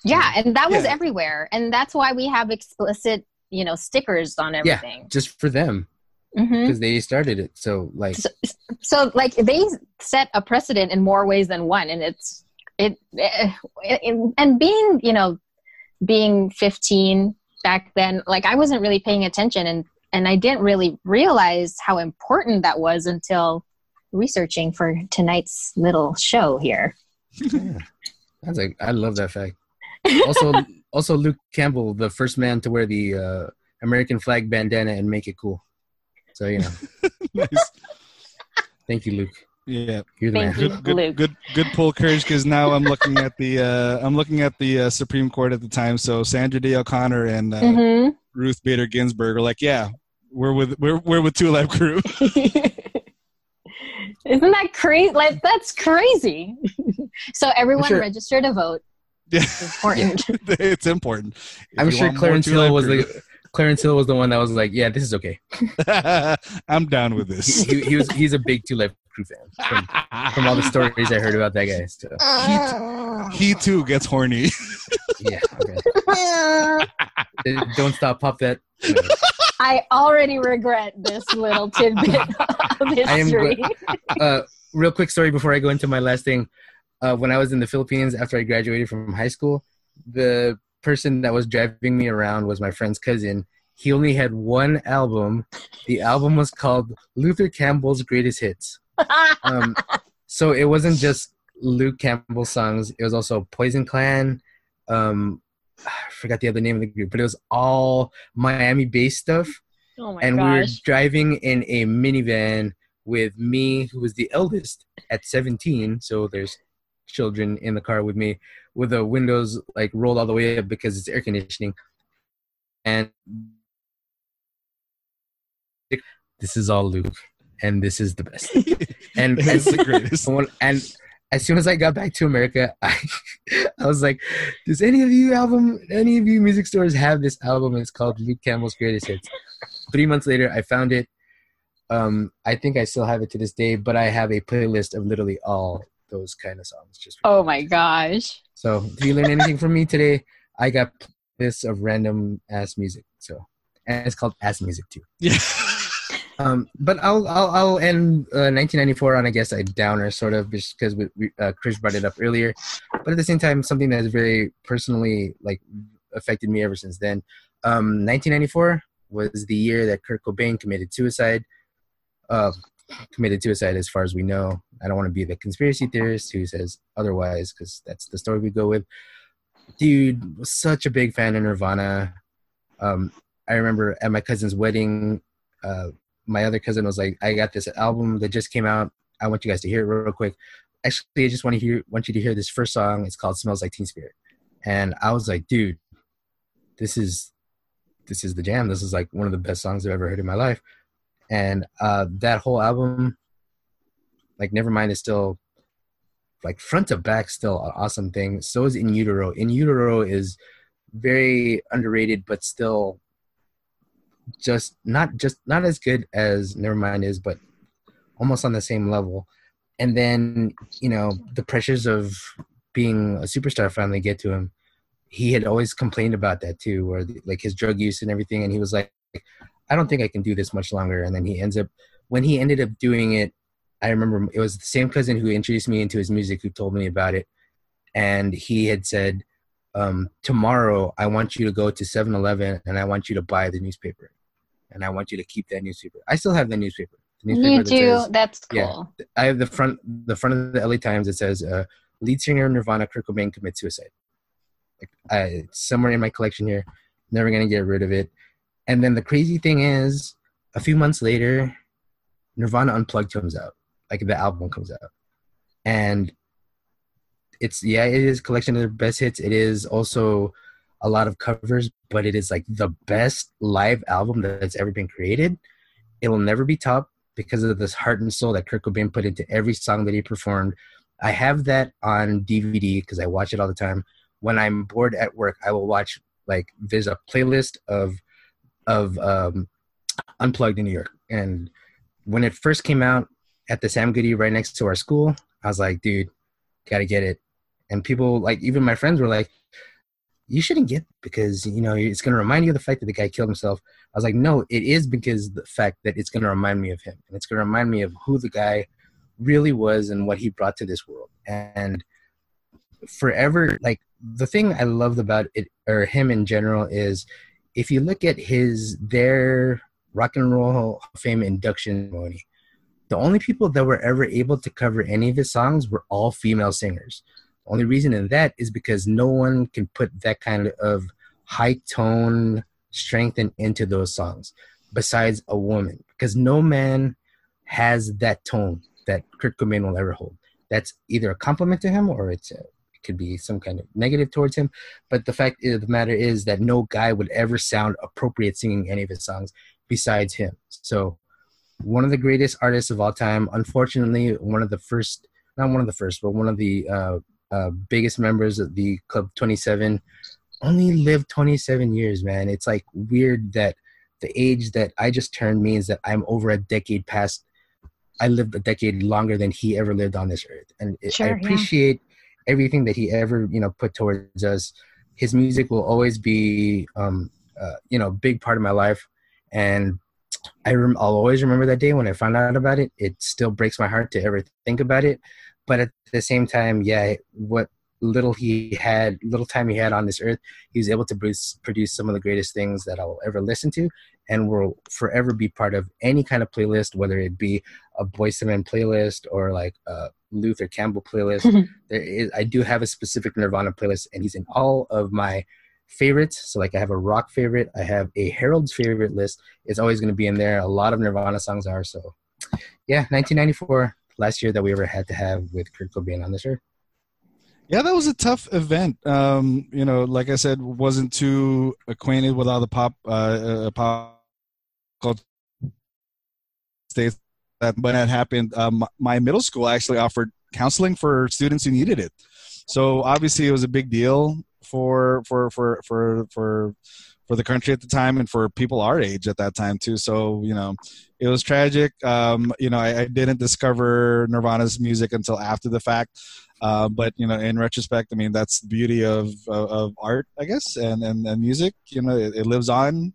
Yeah, and that was Yeah. everywhere, and that's why we have explicit, you know, stickers on everything. Yeah, just for them hmm because they started it so like So, so, like, they set a precedent in more ways than one, and it's it, eh, it and being, you know, being 15 back then, like, I wasn't really paying attention, and and I didn't really realize how important that was until researching for tonight's little show here. yeah. that's like i love that fact also also luke campbell the first man to wear the uh american flag bandana and make it cool so you know Nice. thank you luke Yeah, you're the Thank man you. good, good, Luke. good, good pull, courage. Because now I'm looking at the uh, I'm looking at the uh, Supreme Court at the time. So Sandra Day O'Connor and uh, hmm Ruth Bader Ginsburg are like, yeah, we're with we're we're with Two Live Crew. Isn't that crazy? Like that's crazy. so everyone sure- register to vote. Yeah, It's important. it's important. If I'm sure Clarence Hill was Crew, the Clarence Hill was the one that was like, yeah, this is okay. I'm down with this. He, he was he's a big Two Live Crew fan from, from all the stories I heard about that guy. So he too gets horny. yeah, okay. Don't stop, pop that. I already regret this little tidbit of I am history. Uh, real quick story before I go into my last thing. Uh, when I was in the Philippines after I graduated from high school, the person that was driving me around was my friend's cousin. He only had one album. The album was called Luther Campbell's Greatest Hits. um, so it wasn't just Luke Campbell songs. It was also Poison Clan. Um, I forgot the other name of the group, but it was all Miami-based stuff. oh my and we were driving in a minivan with me, who was the eldest at 17. So there's children in the car with me, with the windows like rolled all the way up because it's air conditioning. And this is all Luke, and this is the best. And It's as, the greatest. when- and as soon as I got back to America, I, I was like, "Does any of you album, any of you music stores have this album? It's called Luke Campbell's Greatest Hits." Three months later, I found it. Um, I think I still have it to this day, but I have a playlist of literally all those kind of songs. Just Oh my gosh. So, if you learn anything from me today, I got this of random ass music. So, and it's called ass music too. Yeah. Um, but I'll I'll, I'll end uh, 1994 on I guess a downer sort of just because we, we, uh, Chris brought it up earlier, but at the same time something that has very personally like affected me ever since then. Um, 1994 was the year that Kurt Cobain committed suicide. Uh, committed suicide as far as we know. I don't want to be the conspiracy theorist who says otherwise because that's the story we go with. Dude was such a big fan of Nirvana. Um, I remember at my cousin's wedding. Uh, my other cousin was like, "I got this album that just came out. I want you guys to hear it real quick." Actually, I just want to hear want you to hear this first song. It's called "Smells Like Teen Spirit," and I was like, "Dude, this is this is the jam. This is like one of the best songs I've ever heard in my life." And uh, that whole album, like Nevermind, is still like front to back, still an awesome thing. So is In Utero. In Utero is very underrated, but still just not just not as good as Nevermind is, but almost on the same level. And then you know the pressures of being a superstar finally get to him. He had always complained about that too, where like his drug use and everything, and he was like, "I don't think I can do this much longer." And then he ends up when he ended up doing it. I remember it was the same cousin who introduced me into his music who told me about it, and he had said, um, "Tomorrow, I want you to go to 7-Eleven and I want you to buy the newspaper." and I want you to keep that newspaper. I still have the newspaper. The newspaper You that do. says- That's yeah. I have the front the front of the LA Times. It says uh, lead singer Nirvana Kurt Cobain commits suicide. Like I, it's somewhere in my collection here. Never gonna get rid of it. And then the crazy thing is, a few months later, Nirvana Unplugged comes out, like the album comes out, and it's yeah, it is collection of their best hits. It is also a lot of covers, but it is like the best live album that's ever been created. It will never be topped because of this heart and soul that Kurt Cobain put into every song that he performed. I have that on DVD because I watch it all the time. When I'm bored at work, I will watch like there's a playlist of of um, Unplugged in New York, and when it first came out at the Sam Goody right next to our school, I was like, dude, gotta get it. And people like even my friends were like, you shouldn't get because you know it's going to remind you of the fact that the guy killed himself. I was like no it is because the fact that it's going to remind me of him and it's going to remind me of who the guy really was and what he brought to this world. And forever like the thing i loved about it or him in general is if you look at his their rock and roll Hall of fame induction ceremony the only people that were ever able to cover any of his songs were all female singers the only reason in that is because no one can put that kind of high tone strength in, into those songs besides a woman because no man has that tone that Kurt Cobain will ever hold. That's either a compliment to him or it's a, it could be some kind of negative towards him. But the fact of the matter is that no guy would ever sound appropriate singing any of his songs besides him. So one of the greatest artists of all time. Unfortunately, one of the first, not one of the first, but one of the uh, uh, biggest members of the Club 27 only lived 27 years, man. It's like weird that the age that I just turned means that I'm over a decade past. I lived a decade longer than he ever lived on this earth, and it, Sure, I appreciate everything that he ever you know put towards us. His music will always be um, uh, you know big part of my life, and I rem- I'll always remember that day when I found out about it. It still breaks my heart to ever think about it, but at the same time, yeah, what little he had, little time he had on this earth, he was able to produce, produce some of the greatest things that I'll ever listen to, and will forever be part of any kind of playlist, whether it be a Boyz II Men playlist or like a Luther Campbell playlist. there is, I do have a specific Nirvana playlist, and he's in all of my favorites. So like I have a rock favorite, I have a Harold's favorite list. It's always going to be in there. A lot of Nirvana songs are so. Yeah, 1994, last year that we ever had to have with Kurt Cobain on this earth. Yeah, that was a tough event. Um, you know, like I said, wasn't too acquainted with all the pop uh, uh pop culture states that when that happened. Um, my middle school actually offered counseling for students who needed it. So obviously, it was a big deal for for for for for for the country at the time and for people our age at that time too. So you know, it was tragic. Um, you know, I, I didn't discover Nirvana's music until after the fact. Uh, but you know, in retrospect, I mean, that's the beauty of of, of art, I guess, and, and and music. You know, it, it lives on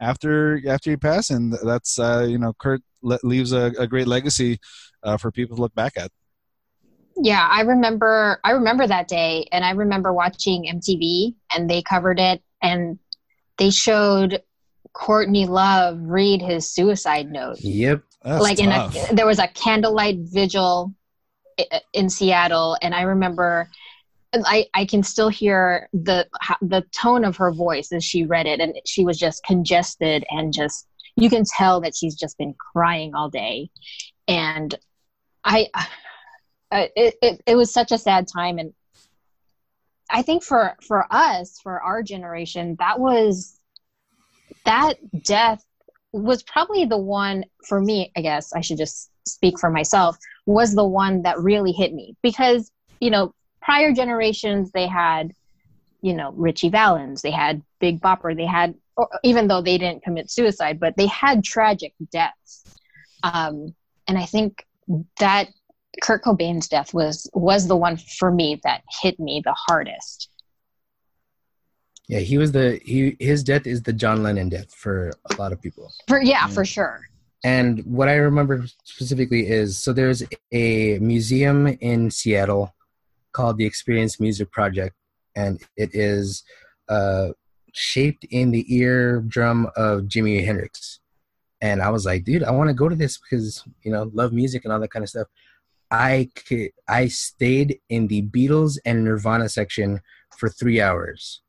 after after you pass, and that's uh, you know, Kurt le- leaves a, a great legacy uh, for people to look back at. Yeah, I remember I remember that day and I remember watching MTV and they covered it and they showed Courtney Love read his suicide note. Yep. That's like in a there was a candlelight vigil i- in Seattle and I remember I, I can still hear the the tone of her voice as she read it and she was just congested and just you can tell that she's just been crying all day. And I it, it, it was such a sad time and I think for for us for our generation that was that death was probably the one for me i guess i should just speak for myself was the one that really hit me because you know prior generations they had you know ritchie valens they had big bopper they had or even though they didn't commit suicide but they had tragic deaths um, and i think that kurt cobain's death was was the one for me that hit me the hardest Yeah, he was the he his death is the John Lennon death for a lot of people. for yeah Mm. for sure And what I remember specifically is so there's a museum in Seattle called the Experience Music Project, and it is uh, shaped in the eardrum of Jimi Hendrix. And I was like, dude, I want to go to this because you know love music and all that kind of stuff. I could, I stayed in the Beatles and Nirvana section for three hours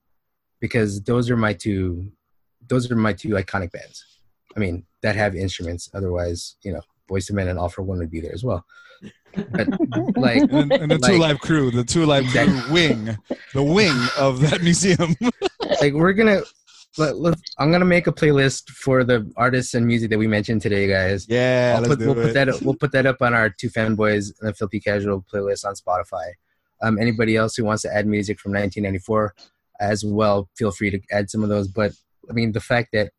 because those are my two, those are my two iconic bands. I mean, that have instruments. Otherwise, you know, Boyz II Men and All-4-One would be there as well. But like, And, and the Like- Two Live Crew, the Two Live Exactly. Crew wing, the wing of that museum. like we're gonna let, let I'm gonna make a playlist for the artists and music that we mentioned today, guys. yeah, I'll let's put, do we'll it. put that we'll put that up on our two fanboys and the filthy casual playlist on Spotify. Um, anybody else who wants to add music from 1994 as well, feel free to add some of those. But I mean, the fact that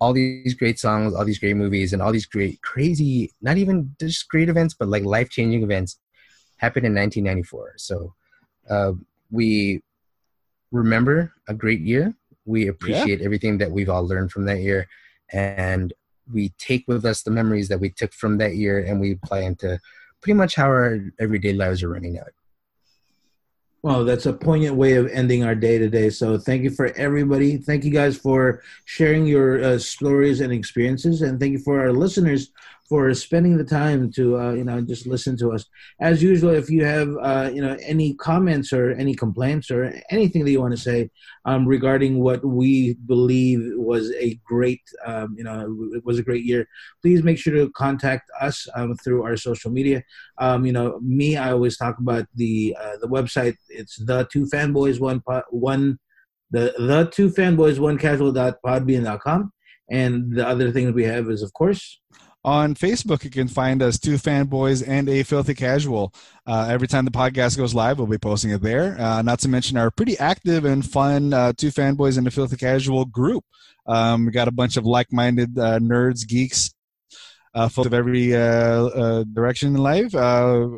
all these great songs, all these great movies, and all these great crazy, not even just great events, but like life changing events happened in 1994. So uh, we remember a great year. We appreciate everything that we've all learned from that year, and we take with us the memories that we took from that year, and we apply into pretty much how our everyday lives are running out. Well, that's a poignant way of ending our day today. So, thank you for everybody. Thank you guys for sharing your uh, stories and experiences, and thank you for our listeners for spending the time to uh, you know just listen to us. As usual, if you have uh, you know any comments or any complaints or anything that you want to say um, regarding what we believe was a great um, you know it was a great year, please make sure to contact us um, through our social media um, you know, me, I always talk about the uh, the website. It's the two fanboys one one the the two fanboys one casual dot podbean dot com, and the other things we have is of course On Facebook, you can find us two fanboys and a filthy casual. Uh, every time the podcast goes live, we'll be posting it there. Uh, not to mention our pretty active and fun uh, two fanboys and a filthy casual group. Um, we got a bunch of like-minded uh, nerds, geeks, uh, folks of every uh, uh, direction in life. Uh,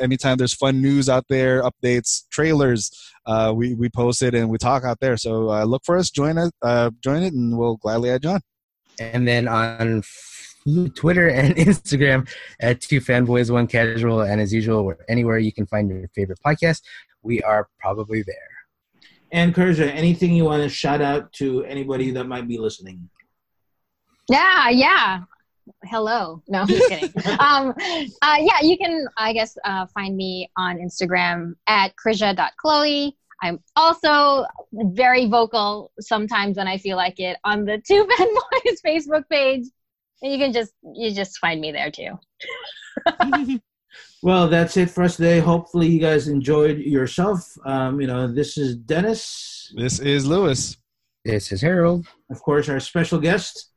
anytime there's fun news out there, updates, trailers, uh, we we post it and we talk out there. So uh, look for us, join us, join it, and we'll gladly add you on. And then on Twitter and Instagram at two fanboys one casual, and as usual, we're anywhere you can find your favorite podcast, we are probably there. and Krisha. Anything you want to shout out to anybody that might be listening? Yeah, yeah. Hello. No, I'm just kidding. um, uh, yeah, you can, I guess, uh, find me on Instagram at krisha.chloe. I'm also very vocal sometimes when I feel like it on the Two Fanboys Facebook page. And you can just you just find me there too. Well, that's it for us today. Hopefully, you guys enjoyed yourself. Um, you know, this is Dennis, This is Lewis. This is Harold. of course, our special guest.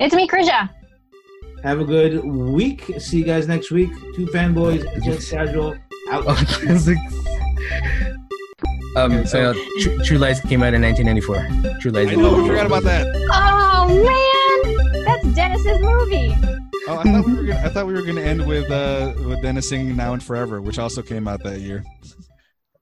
It's me, Krisha. Have a good week. See you guys next week. Two fanboys, just casual. Out. um, so True, True Lies came out in 1994. True Lies. I know we forgot about that. Oh man, that's Dennis's movie. Oh, I thought we were gonna, we were going to end with uh, with Dennis singing "Now and Forever," which also came out that year.